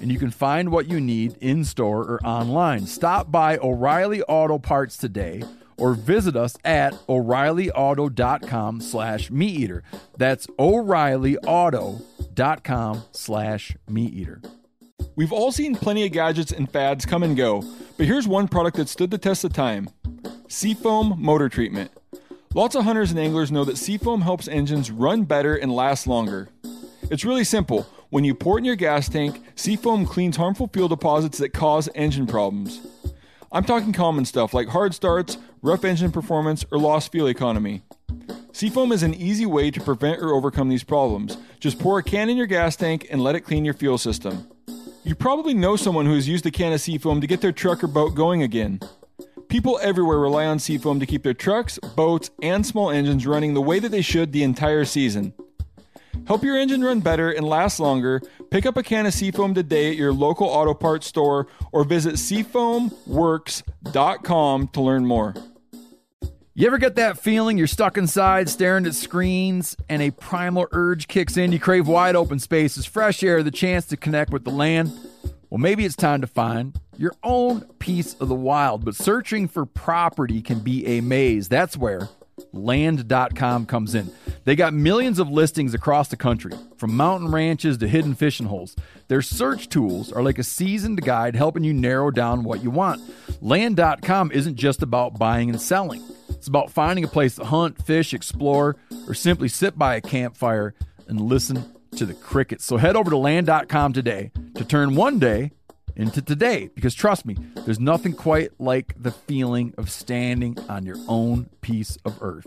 and you can find what you need in store or online. Stop by O'Reilly Auto Parts today or visit us at o'reillyauto.com slash meat eater that's o'reillyauto.com slash meat eater We've all seen plenty of gadgets and fads come and go, but here's one product that stood the test of time Seafoam Motor Treatment. Lots of hunters and anglers know that Seafoam helps engines run better and last longer. It's really simple. When you pour it in your gas tank, Seafoam cleans harmful fuel deposits that cause engine problems. I'm talking common stuff like hard starts, rough engine performance, or lost fuel economy. Seafoam is an easy way to prevent or overcome these problems. Just pour a can in your gas tank and let it clean your fuel system. You probably know someone who has used a can of Seafoam to get their truck or boat going again. People everywhere rely on Seafoam to keep their trucks, boats, and small engines running the way that they should the entire season. Help your engine run better and last longer. Pick up a can of Seafoam today at your local auto parts store or visit seafoamworks.com to learn more. You ever get that feeling you're stuck inside staring at screens and a primal urge kicks in? You crave wide open spaces, fresh air, the chance to connect with the land? Well, maybe it's time to find your own piece of the wild, but searching for property can be a maze. That's where land.com comes in. They got millions of listings across the country, from mountain ranches to hidden fishing holes. Their search tools are like a seasoned guide helping you narrow down what you want. Land.com isn't just about buying and selling. It's about finding a place to hunt, fish, explore, or simply sit by a campfire and listen to the crickets. So head over to land.com today to turn one day into today because trust me, there's nothing quite like the feeling of standing on your own piece of earth.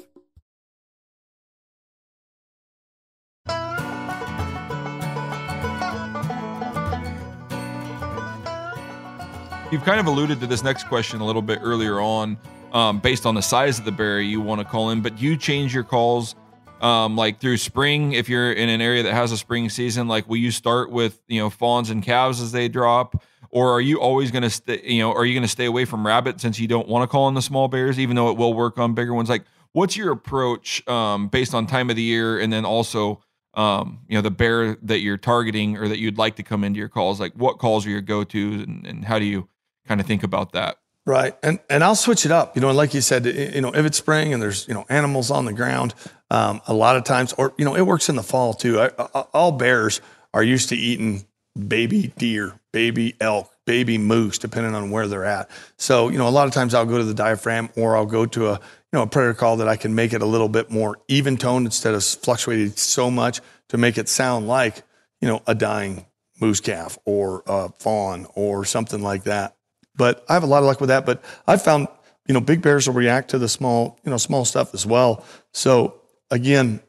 You've kind of alluded to this next question a little bit earlier on, um, based on the size of the berry you want to call in, but you change your calls um, like through spring if you're in an area that has a spring season. Like, will you start with you know fawns and calves as they drop, or are you always going to stay? You know, are you going to stay away from rabbit since you don't want to call in the small bears, even though it will work on bigger ones? Like, what's your approach um, based on time of the year, and then also um, you know the bear that you're targeting or that you'd like to come into your calls? Like, what calls are your go to, and, and how do you kind of think about that? Right. And and I'll switch it up. You know, like you said, you know, if it's spring and there's, you know, animals on the ground, um, a lot of times, or, you know, it works in the fall too. I, I, all bears are used to eating baby deer, baby elk, baby moose, depending on where they're at. So, you know, a lot of times I'll go to the diaphragm or I'll go to a, you know, a predator call that I can make it a little bit more even toned instead of fluctuating so much to make it sound like, you know, a dying moose calf or a fawn or something like that. But I have a lot of luck with that. But I've found, you know, big bears will react to the small, you know, small stuff as well. So again,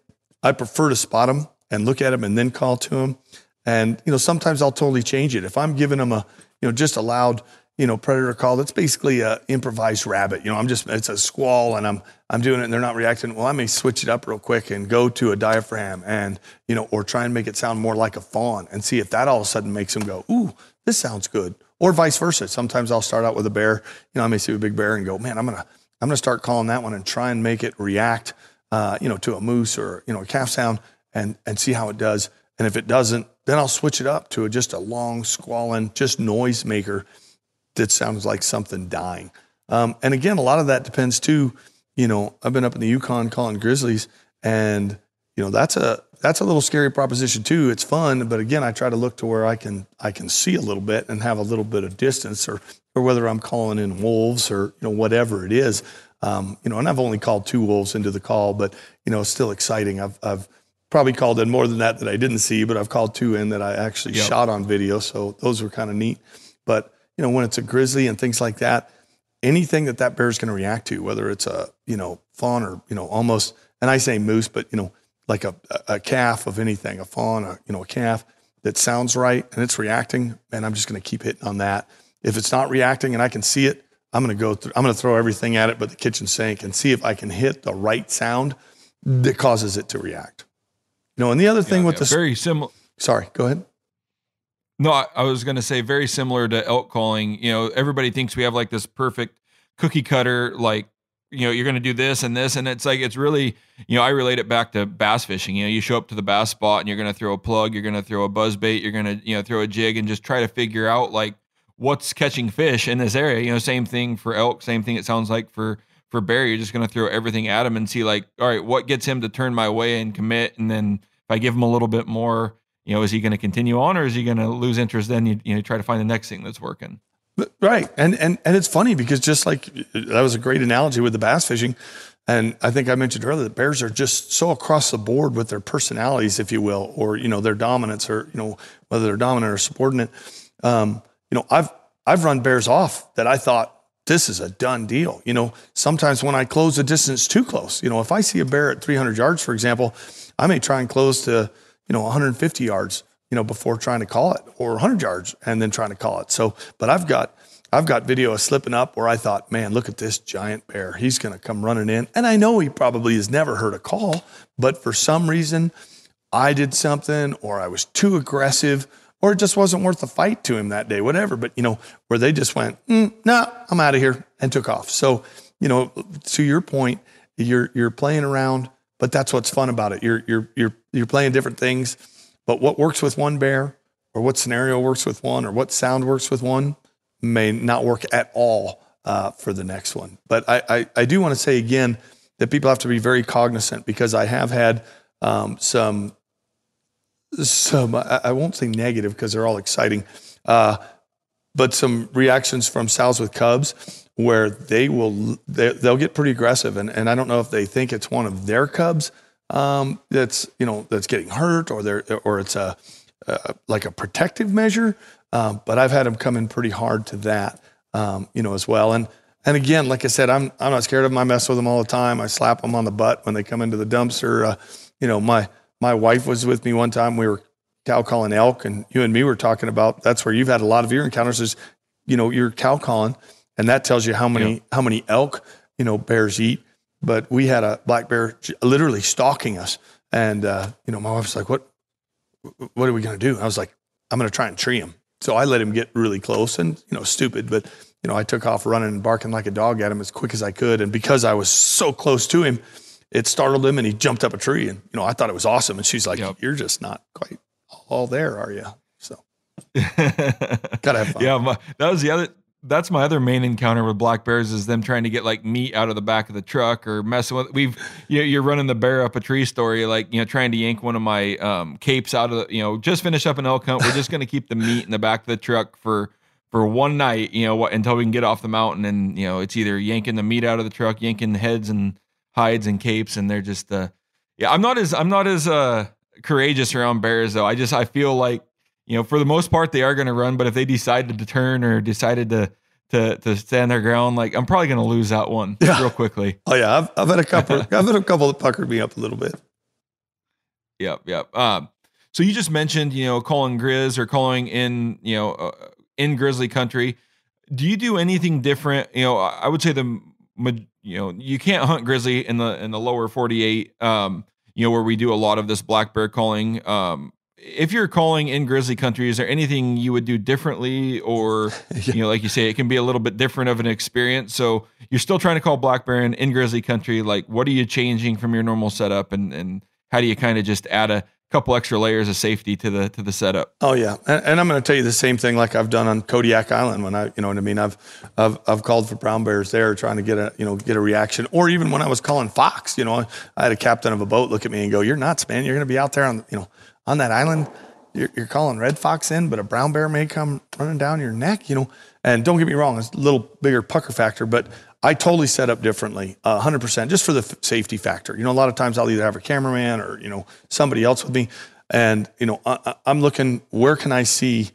I prefer to spot them and look at them and then call to them. And, you know, sometimes I'll totally change it. If I'm giving them a, you know, just a loud, you know, predator call, that's basically a improvised rabbit. You know, I'm just, it's a squall and I'm, I'm doing it and they're not reacting. Well, I may switch it up real quick and go to a diaphragm and, you know, or try and make it sound more like a fawn and see if that all of a sudden makes them go, ooh, this sounds good or vice versa. Sometimes I'll start out with a bear. You know, I may see a big bear and go, man, I'm gonna I'm gonna start calling that one and try and make it react, uh, you know, to a moose or you know a calf sound and and see how it does. And if it doesn't, then I'll switch it up to just a long squalling, just noise maker that sounds like something dying. Um, and again, a lot of that depends too. You know, I've been up in the Yukon calling grizzlies, and you know that's a that's a little scary proposition too. It's fun, but again, I try to look to where I can I can see a little bit and have a little bit of distance, or or whether I'm calling in wolves or you know whatever it is. Um, you know, and I've only called two wolves into the call, but you know, it's still exciting. I've I've probably called in more than that that I didn't see, but I've called two in that I actually Yep. shot on video, so those were kind of neat. But you know, when it's a grizzly and things like that, anything that that bear is going to react to, whether it's a you know fawn or you know almost, and I say moose, but you know like a, a calf of anything, a fawn, a, you know a calf that sounds right and it's reacting, and I'm just going to keep hitting on that. If it's not reacting and I can see it, I'm going to go through. I'm going to throw everything at it, but the kitchen sink, and see if I can hit the right sound that causes it to react. Know, and the other thing Yeah, with yeah, this, very similar. sorry, go ahead. No, I, I was going to say very similar to elk calling. You know, everybody thinks we have like this perfect cookie cutter, like, you know, you're going to do this and this. And it's like, it's really, you know, I relate it back to bass fishing. You know, you show up to the bass spot and you're going to throw a plug, you're going to throw a buzz bait, you're going to, you know, throw a jig and just try to figure out like what's catching fish in this area. You know, same thing for elk, same thing it sounds like for, for bear. You're just going to throw everything at him and see like, all right, what gets him to turn my way and commit. And then I give him a little bit more, you know, is he going to continue on or is he going to lose interest? Then you, you know, try to find the next thing that's working. Right. And and and it's funny because just like that was a great analogy with the bass fishing. And I think I mentioned earlier that bears are just so across the board with their personalities, if you will, or you know, their dominance or, you know, whether they're dominant or subordinate. Um, you know, I've I've run bears off that I thought this is a done deal. You know, sometimes when I close the distance too close, you know, if I see a bear at 300 yards, for example, I may try and close to, you know, 150 yards, you know, before trying to call it or 100 yards and then trying to call it. So, but I've got, I've got video of slipping up where I thought, man, look at this giant bear. He's going to come running in. And I know he probably has never heard a call, but for some reason I did something or I was too aggressive or it just wasn't worth the fight to him that day, whatever. But, you know, where they just went, mm, nah, I'm out of here and took off. So, you know, to your point, you're, you're playing around, but that's what's fun about it. You're, you're, you're, you're playing different things, but what works with one bear or what scenario works with one or what sound works with one may not work at all uh, for the next one. But I, I, I do want to say again that people have to be very cognizant because I have had um, some some I, I won't say negative because they're all exciting, uh, but some reactions from sows with cubs where they will they, they'll get pretty aggressive and, and I don't know if they think it's one of their cubs um, that's you know that's getting hurt or they're or it's a uh, like a protective measure. Um, but I've had them come in pretty hard to that, um, you know, as well. And and again, like I said, I'm I'm not scared of them. I mess with them all the time. I slap them on the butt when they come into the dumpster. Uh, you know, my my wife was with me one time. We were cow calling elk, and you and me were talking about. That's where you've had a lot of your encounters. Is you know you're cow calling, and that tells you how many how many elk you know bears eat. But we had a black bear literally stalking us, and uh, you know my wife's like, "What what are we going to do? I was like, I'm going to try and tree him. So I let him get really close and, you know, stupid, but, you know, I took off running and barking like a dog at him as quick as I could. And because I was so close to him, it startled him and he jumped up a tree. And, you know, I thought it was awesome. And she's like, Yep. You're just not quite all there, are you? So gotta have fun. yeah, my, that was the other. That's my other main encounter with black bears is them trying to get like meat out of the back of the truck or messing with. We've you know, you're running the bear up a tree story, like you know trying to yank one of my um, capes out of the. You know, just finish up an elk hunt. We're just going to keep the meat in the back of the truck for for one night. You know, what until we can get off the mountain, and you know it's either yanking the meat out of the truck, yanking the heads and hides and capes, and they're just uh yeah. I'm not as I'm not as uh courageous around bears though. I just I feel like you know, for the most part, they are going to run. But if they decided to turn or decided to to to stand their ground, like I'm probably going to lose that one Yeah. real quickly. Oh yeah. I've, I've had a couple, I've had a couple that puckered me up a little bit. Yep, yep. Um, so you just mentioned, you know, calling grizz or calling in, you know, uh, in grizzly country. Do you do anything different? You know, I would say the, you know, you can't hunt grizzly in the in the lower 48. Um, you know, where we do a lot of this black bear calling. Um, if you're calling in grizzly country, is there anything you would do differently, or you know, like you say, it can be a little bit different of an experience. So you're still trying to call black bear in, in grizzly country. Like, what are you changing from your normal setup, and and how do you kind of just add a couple extra layers of safety to the to the setup? Oh yeah, and, and I'm going to tell you the same thing like I've done on Kodiak Island when I, you know what I mean. I've, I've, I've called for brown bears there, trying to get a, you know, get a reaction. Or even when I was calling fox, you know, I had a captain of a boat look at me and go, "You're nuts, man. You're going to be out there on, you know, on that island. You're, you're calling red fox in, but a brown bear may come running down your neck, you know." And don't get me wrong, it's a little bigger pucker factor, but I totally set up differently, uh, 100%, just for the f- safety factor. You know, a lot of times I'll either have a cameraman or, you know, somebody else with me. And, you know, I, I'm looking, where can I see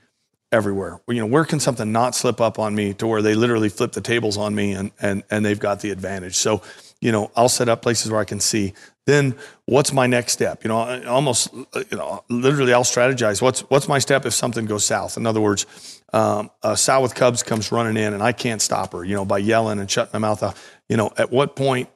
everywhere? You know, where can something not slip up on me to where they literally flip the tables on me and, and, and they've got the advantage. So, you know, I'll set up places where I can see. Then what's my next step? You know, almost, you know, literally I'll strategize. What's, what's my step if something goes south? In other words, um, a sow with cubs comes running in and I can't stop her, you know, by yelling and shutting my mouth off. You know, at what point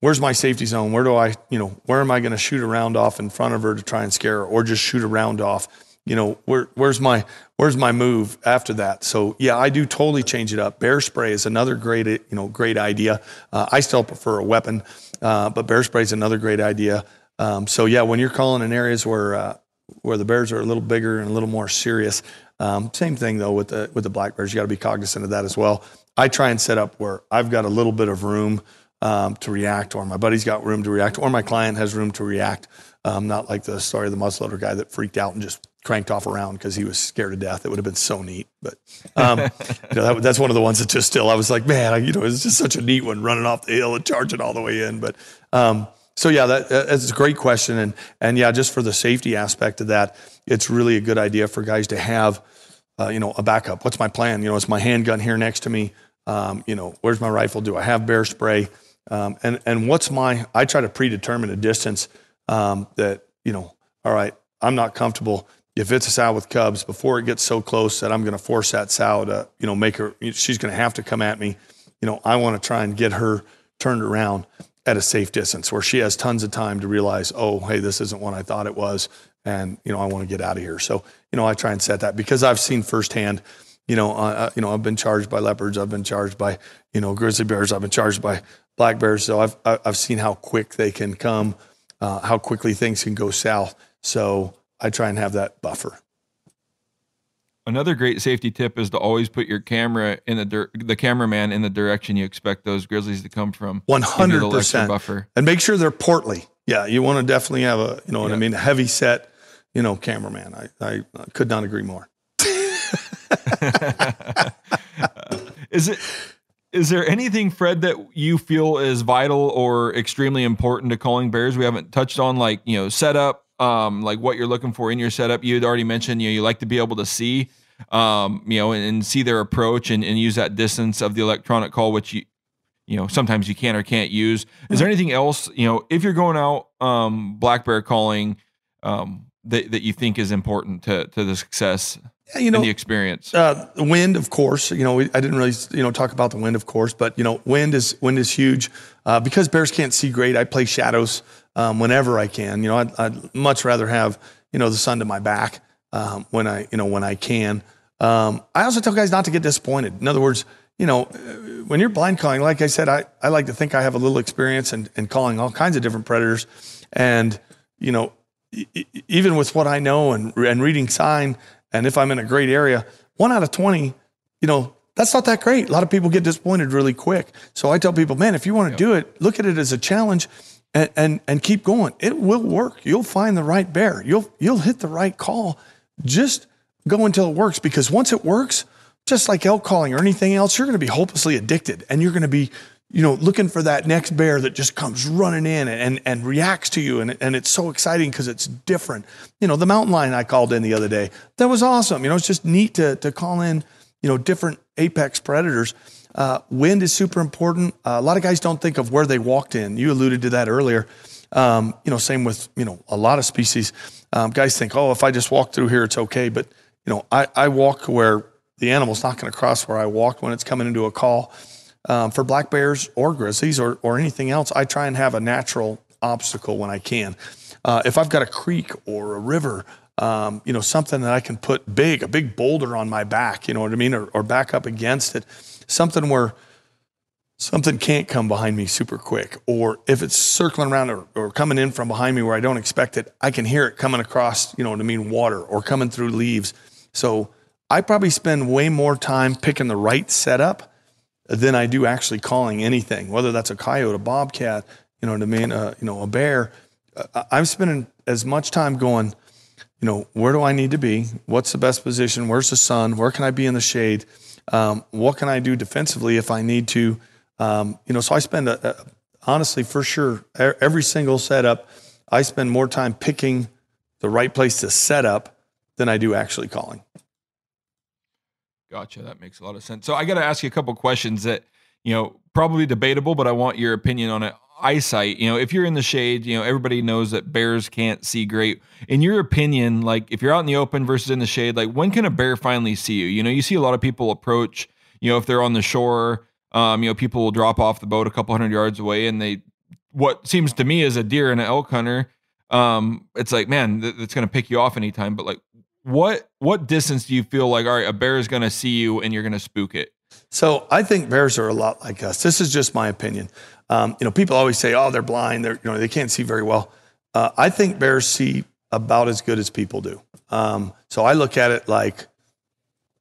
where's my safety zone? Where do I, you know, where am I going to shoot a round off in front of her to try and scare her, or just shoot a round off? You know, where where's my where's my move after that? So yeah, I do totally change it up. Bear spray is another great you know great idea. Uh, I still prefer a weapon, uh, but bear spray is another great idea. Um, so yeah, when you're calling in areas where uh, where the bears are a little bigger and a little more serious, um, same thing though with the with the black bears. You got to be cognizant of that as well. I try and set up where I've got a little bit of room um, to react, or my buddy's got room to react, or my client has room to react. Um, not like the story of the muzzleloader guy that freaked out and just cranked off around because he was scared to death. It would have been so neat. But um, you know, that, that's one of the ones that just still, I was like, man, you know, it's just such a neat one running off the hill and charging all the way in. But um, so yeah, that, that's a great question. And, and yeah, just for the safety aspect of that, it's really a good idea for guys to have, uh, you know, a backup. What's my plan? You know, is my handgun here next to me? Um, you know, where's my rifle? Do I have bear spray? Um, and and what's my? I try to predetermine a distance um, that you know. All right, I'm not comfortable if it's a sow with cubs before it gets so close that I'm going to force that sow to you know make her. She's going to have to come at me. You know, I want to try and get her turned around at a safe distance where she has tons of time to realize, oh, hey, this isn't what I thought it was, and you know, I want to get out of here. So you know, I try and set that because I've seen firsthand you know, uh, you know, I've been charged by leopards. I've been charged by, you know, grizzly bears. I've been charged by black bears. So I've I've seen how quick they can come, uh, how quickly things can go south. So I try and have that buffer. Another great safety tip is to always put your camera in the dir- the cameraman in the direction you expect those grizzlies to come from. One hundred percent buffer, and make sure they're portly. Yeah, you want to definitely have a you know what I mean, a heavy set, you know, cameraman. I I could not agree more. is it is there anything fred that you feel is vital or extremely important to calling bears we haven't touched on like you know setup um like what you're looking for in your setup you had already mentioned you know you like to be able to see um you know and, and see their approach and, and use that distance of the electronic call which you you know sometimes you can or can't use is there anything else you know if you're going out um black bear calling um that, that you think is important to to the success yeah, you know the experience. Uh, wind, of course. You know, we, I didn't really you know talk about the wind, of course, but you know, wind is wind is huge uh, because bears can't see great. I play shadows um, whenever I can. You know, I'd, I'd, much rather have you know the sun to my back um, when I you know when I can. Um, I also tell guys not to get disappointed. In other words, you know, when you're blind calling, like I said, I, I like to think I have a little experience in, in calling all kinds of different predators, and you know, even with what I know and and reading sign and if I'm in a great area, one out of 20, you know, that's not that great. A lot of people get disappointed really quick. So I tell people, man, if you want to do it, look at it as a challenge and, and, and keep going. It will work. You'll find the right bear. You'll, you'll hit the right call. Just go until it works because once it works, just like elk calling or anything else, you're going to be hopelessly addicted and you're going to be you know, looking for that next bear that just comes running in and, and reacts to you. And, and it's so exciting because it's different. You know, the mountain lion I called in the other day, that was awesome. You know, it's just neat to, to call in, you know, different apex predators. Uh, wind is super important. Uh, a lot of guys don't think of where they walked in. You alluded to that earlier. Um, you know, same with, you know, a lot of species. Um, guys think, oh, if I just walk through here, it's okay. But, you know, I, I walk where the animal's not going to cross where I walked when it's coming into a call um, for black bears or grizzlies or, or anything else, I try and have a natural obstacle when I can. Uh, if I've got a creek or a river, um, you know, something that I can put big, a big boulder on my back, you know what I mean, or, or back up against it, something where something can't come behind me super quick. Or if it's circling around or, or coming in from behind me where I don't expect it, I can hear it coming across, you know I mean, water or coming through leaves. So I probably spend way more time picking the right setup than I do actually calling anything, whether that's a coyote, a bobcat, you know what I mean, uh, you know, a bear. Uh, I'm spending as much time going, you know, where do I need to be? What's the best position? Where's the sun? Where can I be in the shade? Um, what can I do defensively if I need to? Um, you know, so I spend a, a, honestly, for sure, every single setup, I spend more time picking the right place to set up than I do actually calling. Gotcha. That makes a lot of sense. So I got to ask you a couple questions that, you know, probably debatable, but I want your opinion on it. Eyesight, you know, if you're in the shade, you know, everybody knows that bears can't see great. In your opinion, like if you're out in the open versus in the shade, like when can a bear finally see you? You know, you see a lot of people approach, you know, if they're on the shore, um, you know, people will drop off the boat a couple hundred yards away and they what seems to me as a deer and an elk hunter, um, it's like, man, th- it's going to pick you off anytime. But like, what what distance do you feel like? All right, a bear is going to see you and you're going to spook it. So I think bears are a lot like us. This is just my opinion. Um, you know, people always say, "Oh, they're blind. They're you know they can't see very well." Uh, I think bears see about as good as people do. Um, so I look at it like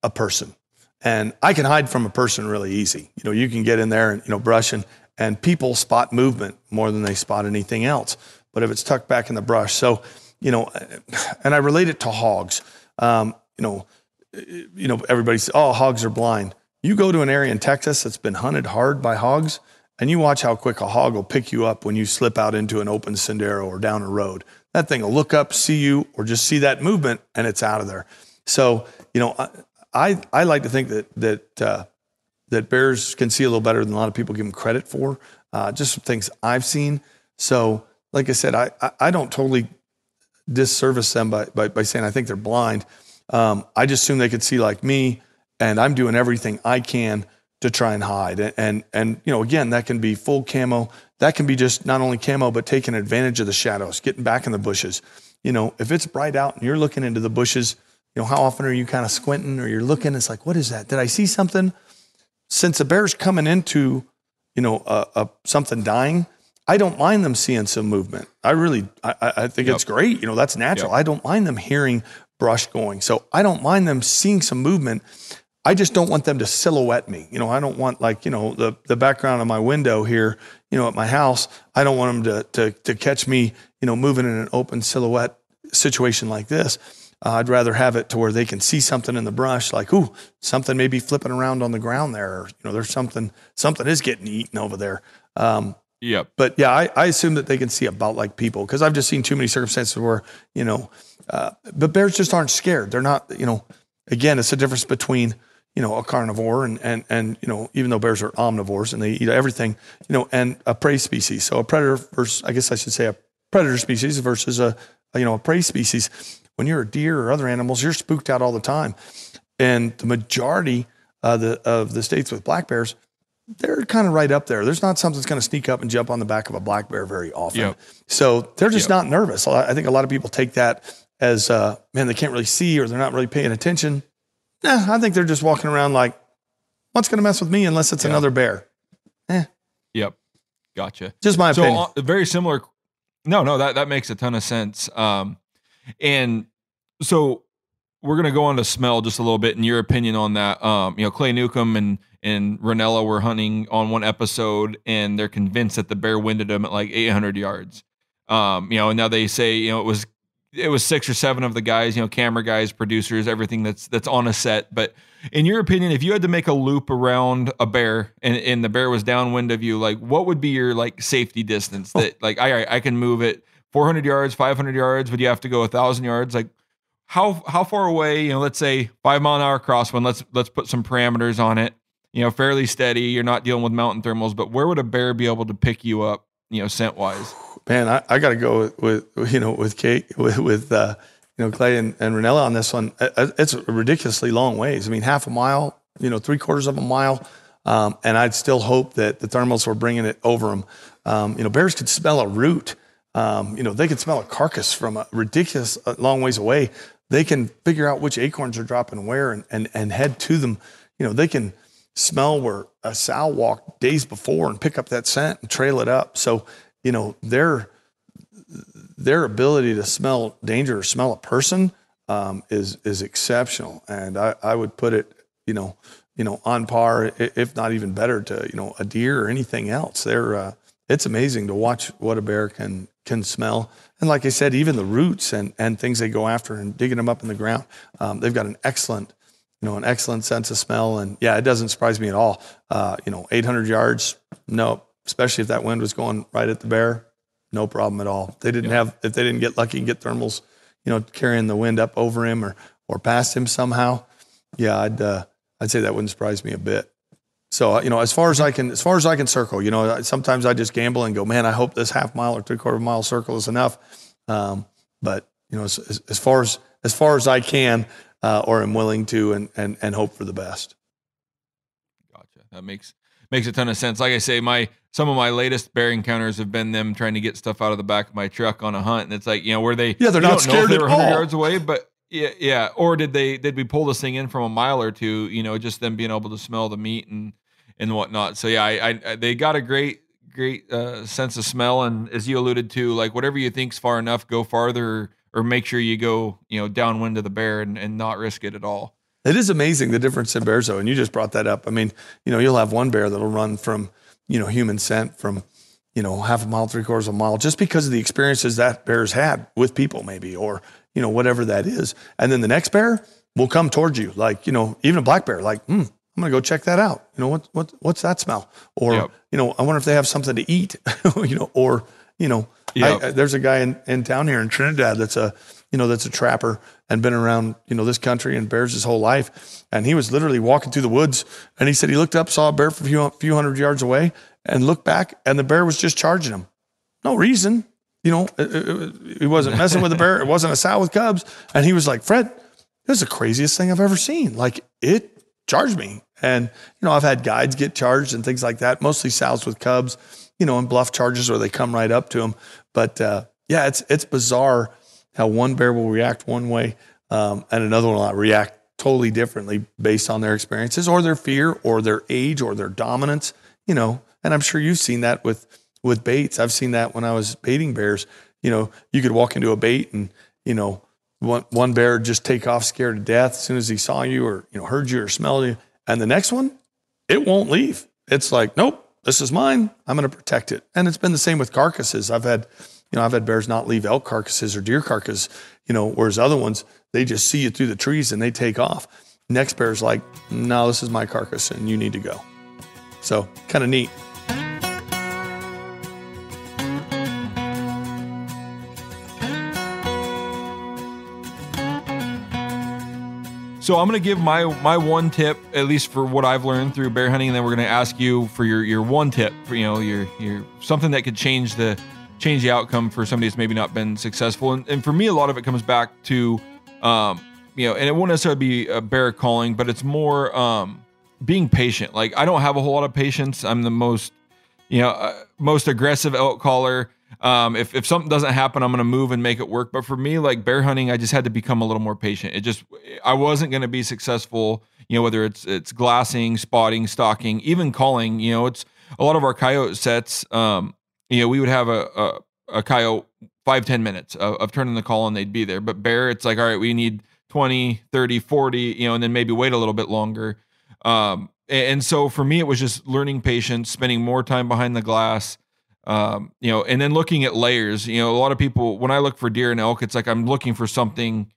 a person, and I can hide from a person really easy. You know, you can get in there and you know brush and and people spot movement more than they spot anything else. But if it's tucked back in the brush, so you know, and I relate it to hogs. Um, you know, you know, everybody says, "Oh, hogs are blind." You go to an area in Texas that's been hunted hard by hogs, and you watch how quick a hog will pick you up when you slip out into an open sendero or down a road. That thing will look up, see you, or just see that movement, and it's out of there. So, you know, I I, I like to think that that uh, that bears can see a little better than a lot of people give them credit for. Uh, just some things I've seen. So, like I said, I I, don't totally disservice them by, by, by saying I think they're blind. Um, I just assume they could see like me, and I'm doing everything I can to try and hide. And, and, and you know, again, that can be full camo. That can be just not only camo, but taking advantage of the shadows, getting back in the bushes. You know, if it's bright out and you're looking into the bushes, you know, how often are you kind of squinting or you're looking? It's like, what is that? Did I see something? Since a bear's coming into, you know, a, a something dying, I don't mind them seeing some movement. I really, I, I I think it's great. You know, that's natural. I don't mind them hearing brush going. So I don't mind them seeing some movement. I just don't want them to silhouette me. You know, I don't want like, you know, the, the background of my window here, you know, at my house. I don't want them to, to, to catch me, you know, moving in an open silhouette situation like this. Uh, I'd rather have it to where they can see something in the brush, like, ooh, something may be flipping around on the ground there. Or, you know, there's something, something is getting eaten over there. Um, Yep. but yeah, I, I assume that they can see about like people because I've just seen too many circumstances where you know, uh, but bears just aren't scared. They're not. You know, again, it's a difference between you know a carnivore and and and you know even though bears are omnivores and they eat everything, you know, and a prey species. So a predator versus I guess I should say a predator species versus a, a you know a prey species. When you're a deer or other animals, you're spooked out all the time, and the majority uh, the, of the states with black bears they're kind of right up there. There's not something that's going to sneak up and jump on the back of a black bear very often. Yep. So they're just Yep. not nervous. I I think a lot of people take that as, uh, man, they can't really see or they're not really paying attention. Nah, I think they're just walking around like, what's going to mess with me unless it's another bear? Yep. Gotcha. Just my so opinion. uh, very similar no no that that makes a ton of sense um and so we're gonna go on to smell just a little bit in your opinion on that um you know clay newcomb and and Rinella were hunting on one episode and they're convinced that the bear winded them at like 800 yards um you know and now they say you know it was it was six or seven of the guys you know camera guys producers everything that's that's on a set but in your opinion, if you had to make a loop around a bear and, and the bear was downwind of you, like what would be your like safety distance that oh. like I I can move it 400 yards, 500 yards? Would you have to go a thousand yards? Like how how far away? You know, let's say five mile an hour crosswind. Let's let's put some parameters on it. You know, fairly steady. You're not dealing with mountain thermals, but where would a bear be able to pick you up? You know, scent wise. Man, I, I got to go with, with, you know, with Kate, with, with uh, you know, Clay and, and Rinella on this one. It's a ridiculously long ways. I mean, half a mile, you know, three quarters of a mile. Um, and I'd still hope that the thermals were bringing it over them. Um, you know, bears could smell a root. Um, you know, they could smell a carcass from a ridiculous uh, long ways away. They can figure out which acorns are dropping where and, and, and head to them. You know, they can smell where a sow walked days before and pick up that scent and trail it up. So, you know, they're, their ability to smell danger or smell a person um, is is exceptional, and I, I would put it, you know, you know, on par, if not even better, to you know a deer or anything else. They're uh, it's amazing to watch what a bear can can smell, and like I said, even the roots and and things they go after and digging them up in the ground. Um, they've got an excellent, you know, an excellent sense of smell, and yeah, it doesn't surprise me at all. Uh, you know, 800 yards, no, especially if that wind was going right at the bear, no problem at all. They didn't have if they didn't get lucky and get thermals, you know, carrying the wind up over him or or past him somehow. Yeah, I'd uh, I'd say that wouldn't surprise me a bit. So uh, you know, as far as I can, as far as I can circle, you know, sometimes I just gamble and go, man, I hope this half mile or three quarter mile circle is enough. Um, but you know, as, as, as far as as far as I can, uh, or am willing to, and and and hope for the best. Gotcha. That makes makes a ton of sense. Like I say, my some of my latest bear encounters have been them trying to get stuff out of the back of my truck on a hunt, and it's like you know where they Yeah, they're not don't know if scared they at were 100 all. yards away, but yeah, yeah. Or did they did we pull this thing in from a mile or two? You know, just them being able to smell the meat and and whatnot. So yeah, I, I, I they got a great great uh, sense of smell, and as you alluded to, like whatever you think's far enough, go farther, or make sure you go you know downwind of the bear and, and not risk it at all. It is amazing the difference in bears, though, and you just brought that up. I mean, you know, you'll have one bear that'll run from, you know, human scent from, you know, half a mile, three quarters of a mile, just because of the experiences that bear's had with people, maybe, or you know, whatever that is. And then the next bear will come towards you, like you know, even a black bear, like, hmm, I'm gonna go check that out. You know, what what what's that smell? Or Yep. you know, I wonder if they have something to eat. you know, or you know, Yep. I, there's a guy in, in town here in Trinidad that's a you know that's a trapper and been around you know this country and bears his whole life. And he was literally walking through the woods and he said he looked up saw a bear from a few, few hundred yards away and looked back and the bear was just charging him. No reason. You know he wasn't messing with the bear. It wasn't a sow with cubs. And he was like fred this is the craziest thing i've ever seen. Like it charged me. And you know i've had guides get charged and things like that mostly sows with cubs you know and bluff charges where they come right up to them but uh, yeah it's it's bizarre how one bear will react one way um, and another one will react totally differently based on their experiences or their fear or their age or their dominance you know. And i'm sure you've seen that with with baits. I've seen that when i was baiting bears. You know you could walk into a bait and you know one, one bear just take off scared to death as soon as he saw you or you know heard you or smelled you. And the next one it won't leave. It's like nope this is mine. I'm going to protect it. And it's been the same with carcasses. I've had you know i've had bears not leave elk carcasses or deer carcasses you know whereas other ones they just see you through the trees and they take off. Next bear's like no this is my carcass and you need to go. So kind of neat. So I'm going to give my my one tip, at least for what I've learned through bear hunting, and then we're going to ask you for your your one tip, for, you know, your your something that could change the change the outcome for somebody that's maybe not been successful. And, and for me, a lot of it comes back to, um, you know, and it won't necessarily be a bear calling, but it's more um, being patient. Like I don't have a whole lot of patience. I'm the most you know, uh, most aggressive elk caller. Um, if, if something doesn't happen, I'm going to move and make it work. But for me, like bear hunting, I just had to become a little more patient. It just, I wasn't going to be successful, you know, whether it's, it's glassing, spotting, stalking, even calling, you know, it's a lot of our coyote sets. Um, you know, we would have a, a, a coyote five ten minutes of, of turning the call and they'd be there. But bear, it's like, all right, we need 20, 30, 40, you know, and then maybe wait a little bit longer. Um, and so for me, it was just learning patience, spending more time behind the glass, um, you know, and then looking at layers. You know, a lot of people, when I look for deer and elk, it's like I'm looking for something,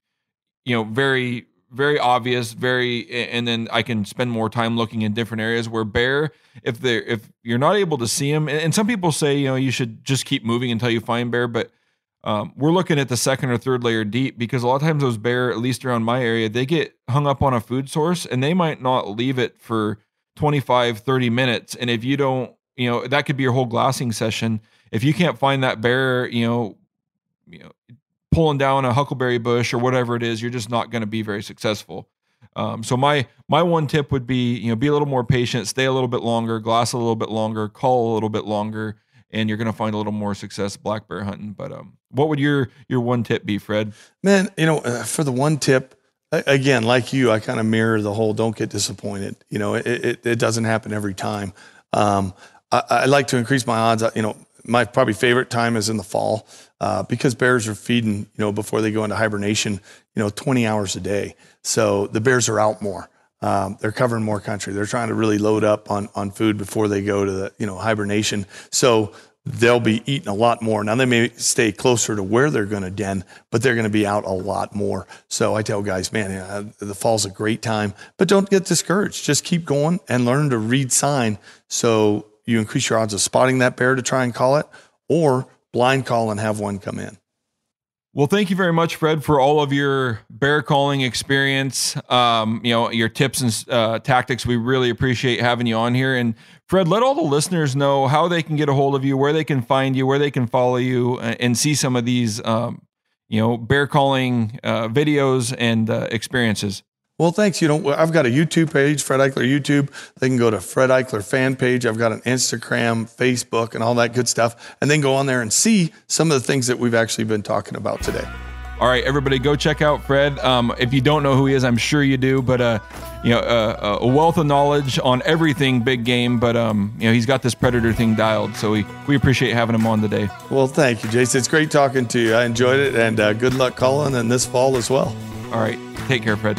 you know, very, very obvious, very, and then I can spend more time looking in different areas. Where bear, if they're, if you're not able to see them, and, and some people say, you know, you should just keep moving until you find bear, but um, we're looking at the second or third layer deep because a lot of times those bear, at least around my area, they get hung up on a food source and they might not leave it for 25, 30 minutes. And if you don't, you know, that could be your whole glassing session. If you can't find that bear, you know, you know, pulling down a huckleberry bush or whatever it is, you're just not going to be very successful. Um, so my my one tip would be, you know, be a little more patient, stay a little bit longer, glass a little bit longer, call a little bit longer, and you're going to find a little more success black bear hunting. But um, what would your your one tip be, Fred? Man, you know, uh, for the one tip, again, like you, I kind of mirror the whole don't get disappointed. You know, it, it, it doesn't happen every time. Um, I, I like to increase my odds. Uh, You know, my probably favorite time is in the fall uh, because bears are feeding, you know, before they go into hibernation, you know, 20 hours a day. So the bears are out more. Um, they're covering more country. They're trying to really load up on, on food before they go to the, you know, hibernation. So they'll be eating a lot more. Now they may stay closer to where they're going to den, but they're going to be out a lot more. So I tell guys, man, uh, the fall's a great time, but don't get discouraged. Just keep going and learn to read sign. So you increase your odds of spotting that bear to try and call it or blind call and have one come in. Well, thank you very much, Fred, for all of your bear calling experience. Um, you know your tips and uh, tactics. We really appreciate having you on here. And Fred, let all the listeners know how they can get a hold of you, where they can find you, where they can follow you, and see some of these, um, you know, bear calling uh, videos and uh, experiences. Well, thanks. You know, I've got a YouTube page, Fred Eichler YouTube. They can go to Fred Eichler fan page. I've got an Instagram, Facebook, and all that good stuff. And then go on there and see some of the things that we've actually been talking about today. All right, everybody, go check out Fred. Um, if you don't know who he is, I'm sure you do. But uh, you know, uh, a wealth of knowledge on everything big game. But um, you know, he's got this predator thing dialed. So we we appreciate having him on today. Well, thank you, Jason. It's great talking to you. I enjoyed it, and uh, good luck calling and this fall as well. All right, take care, Fred.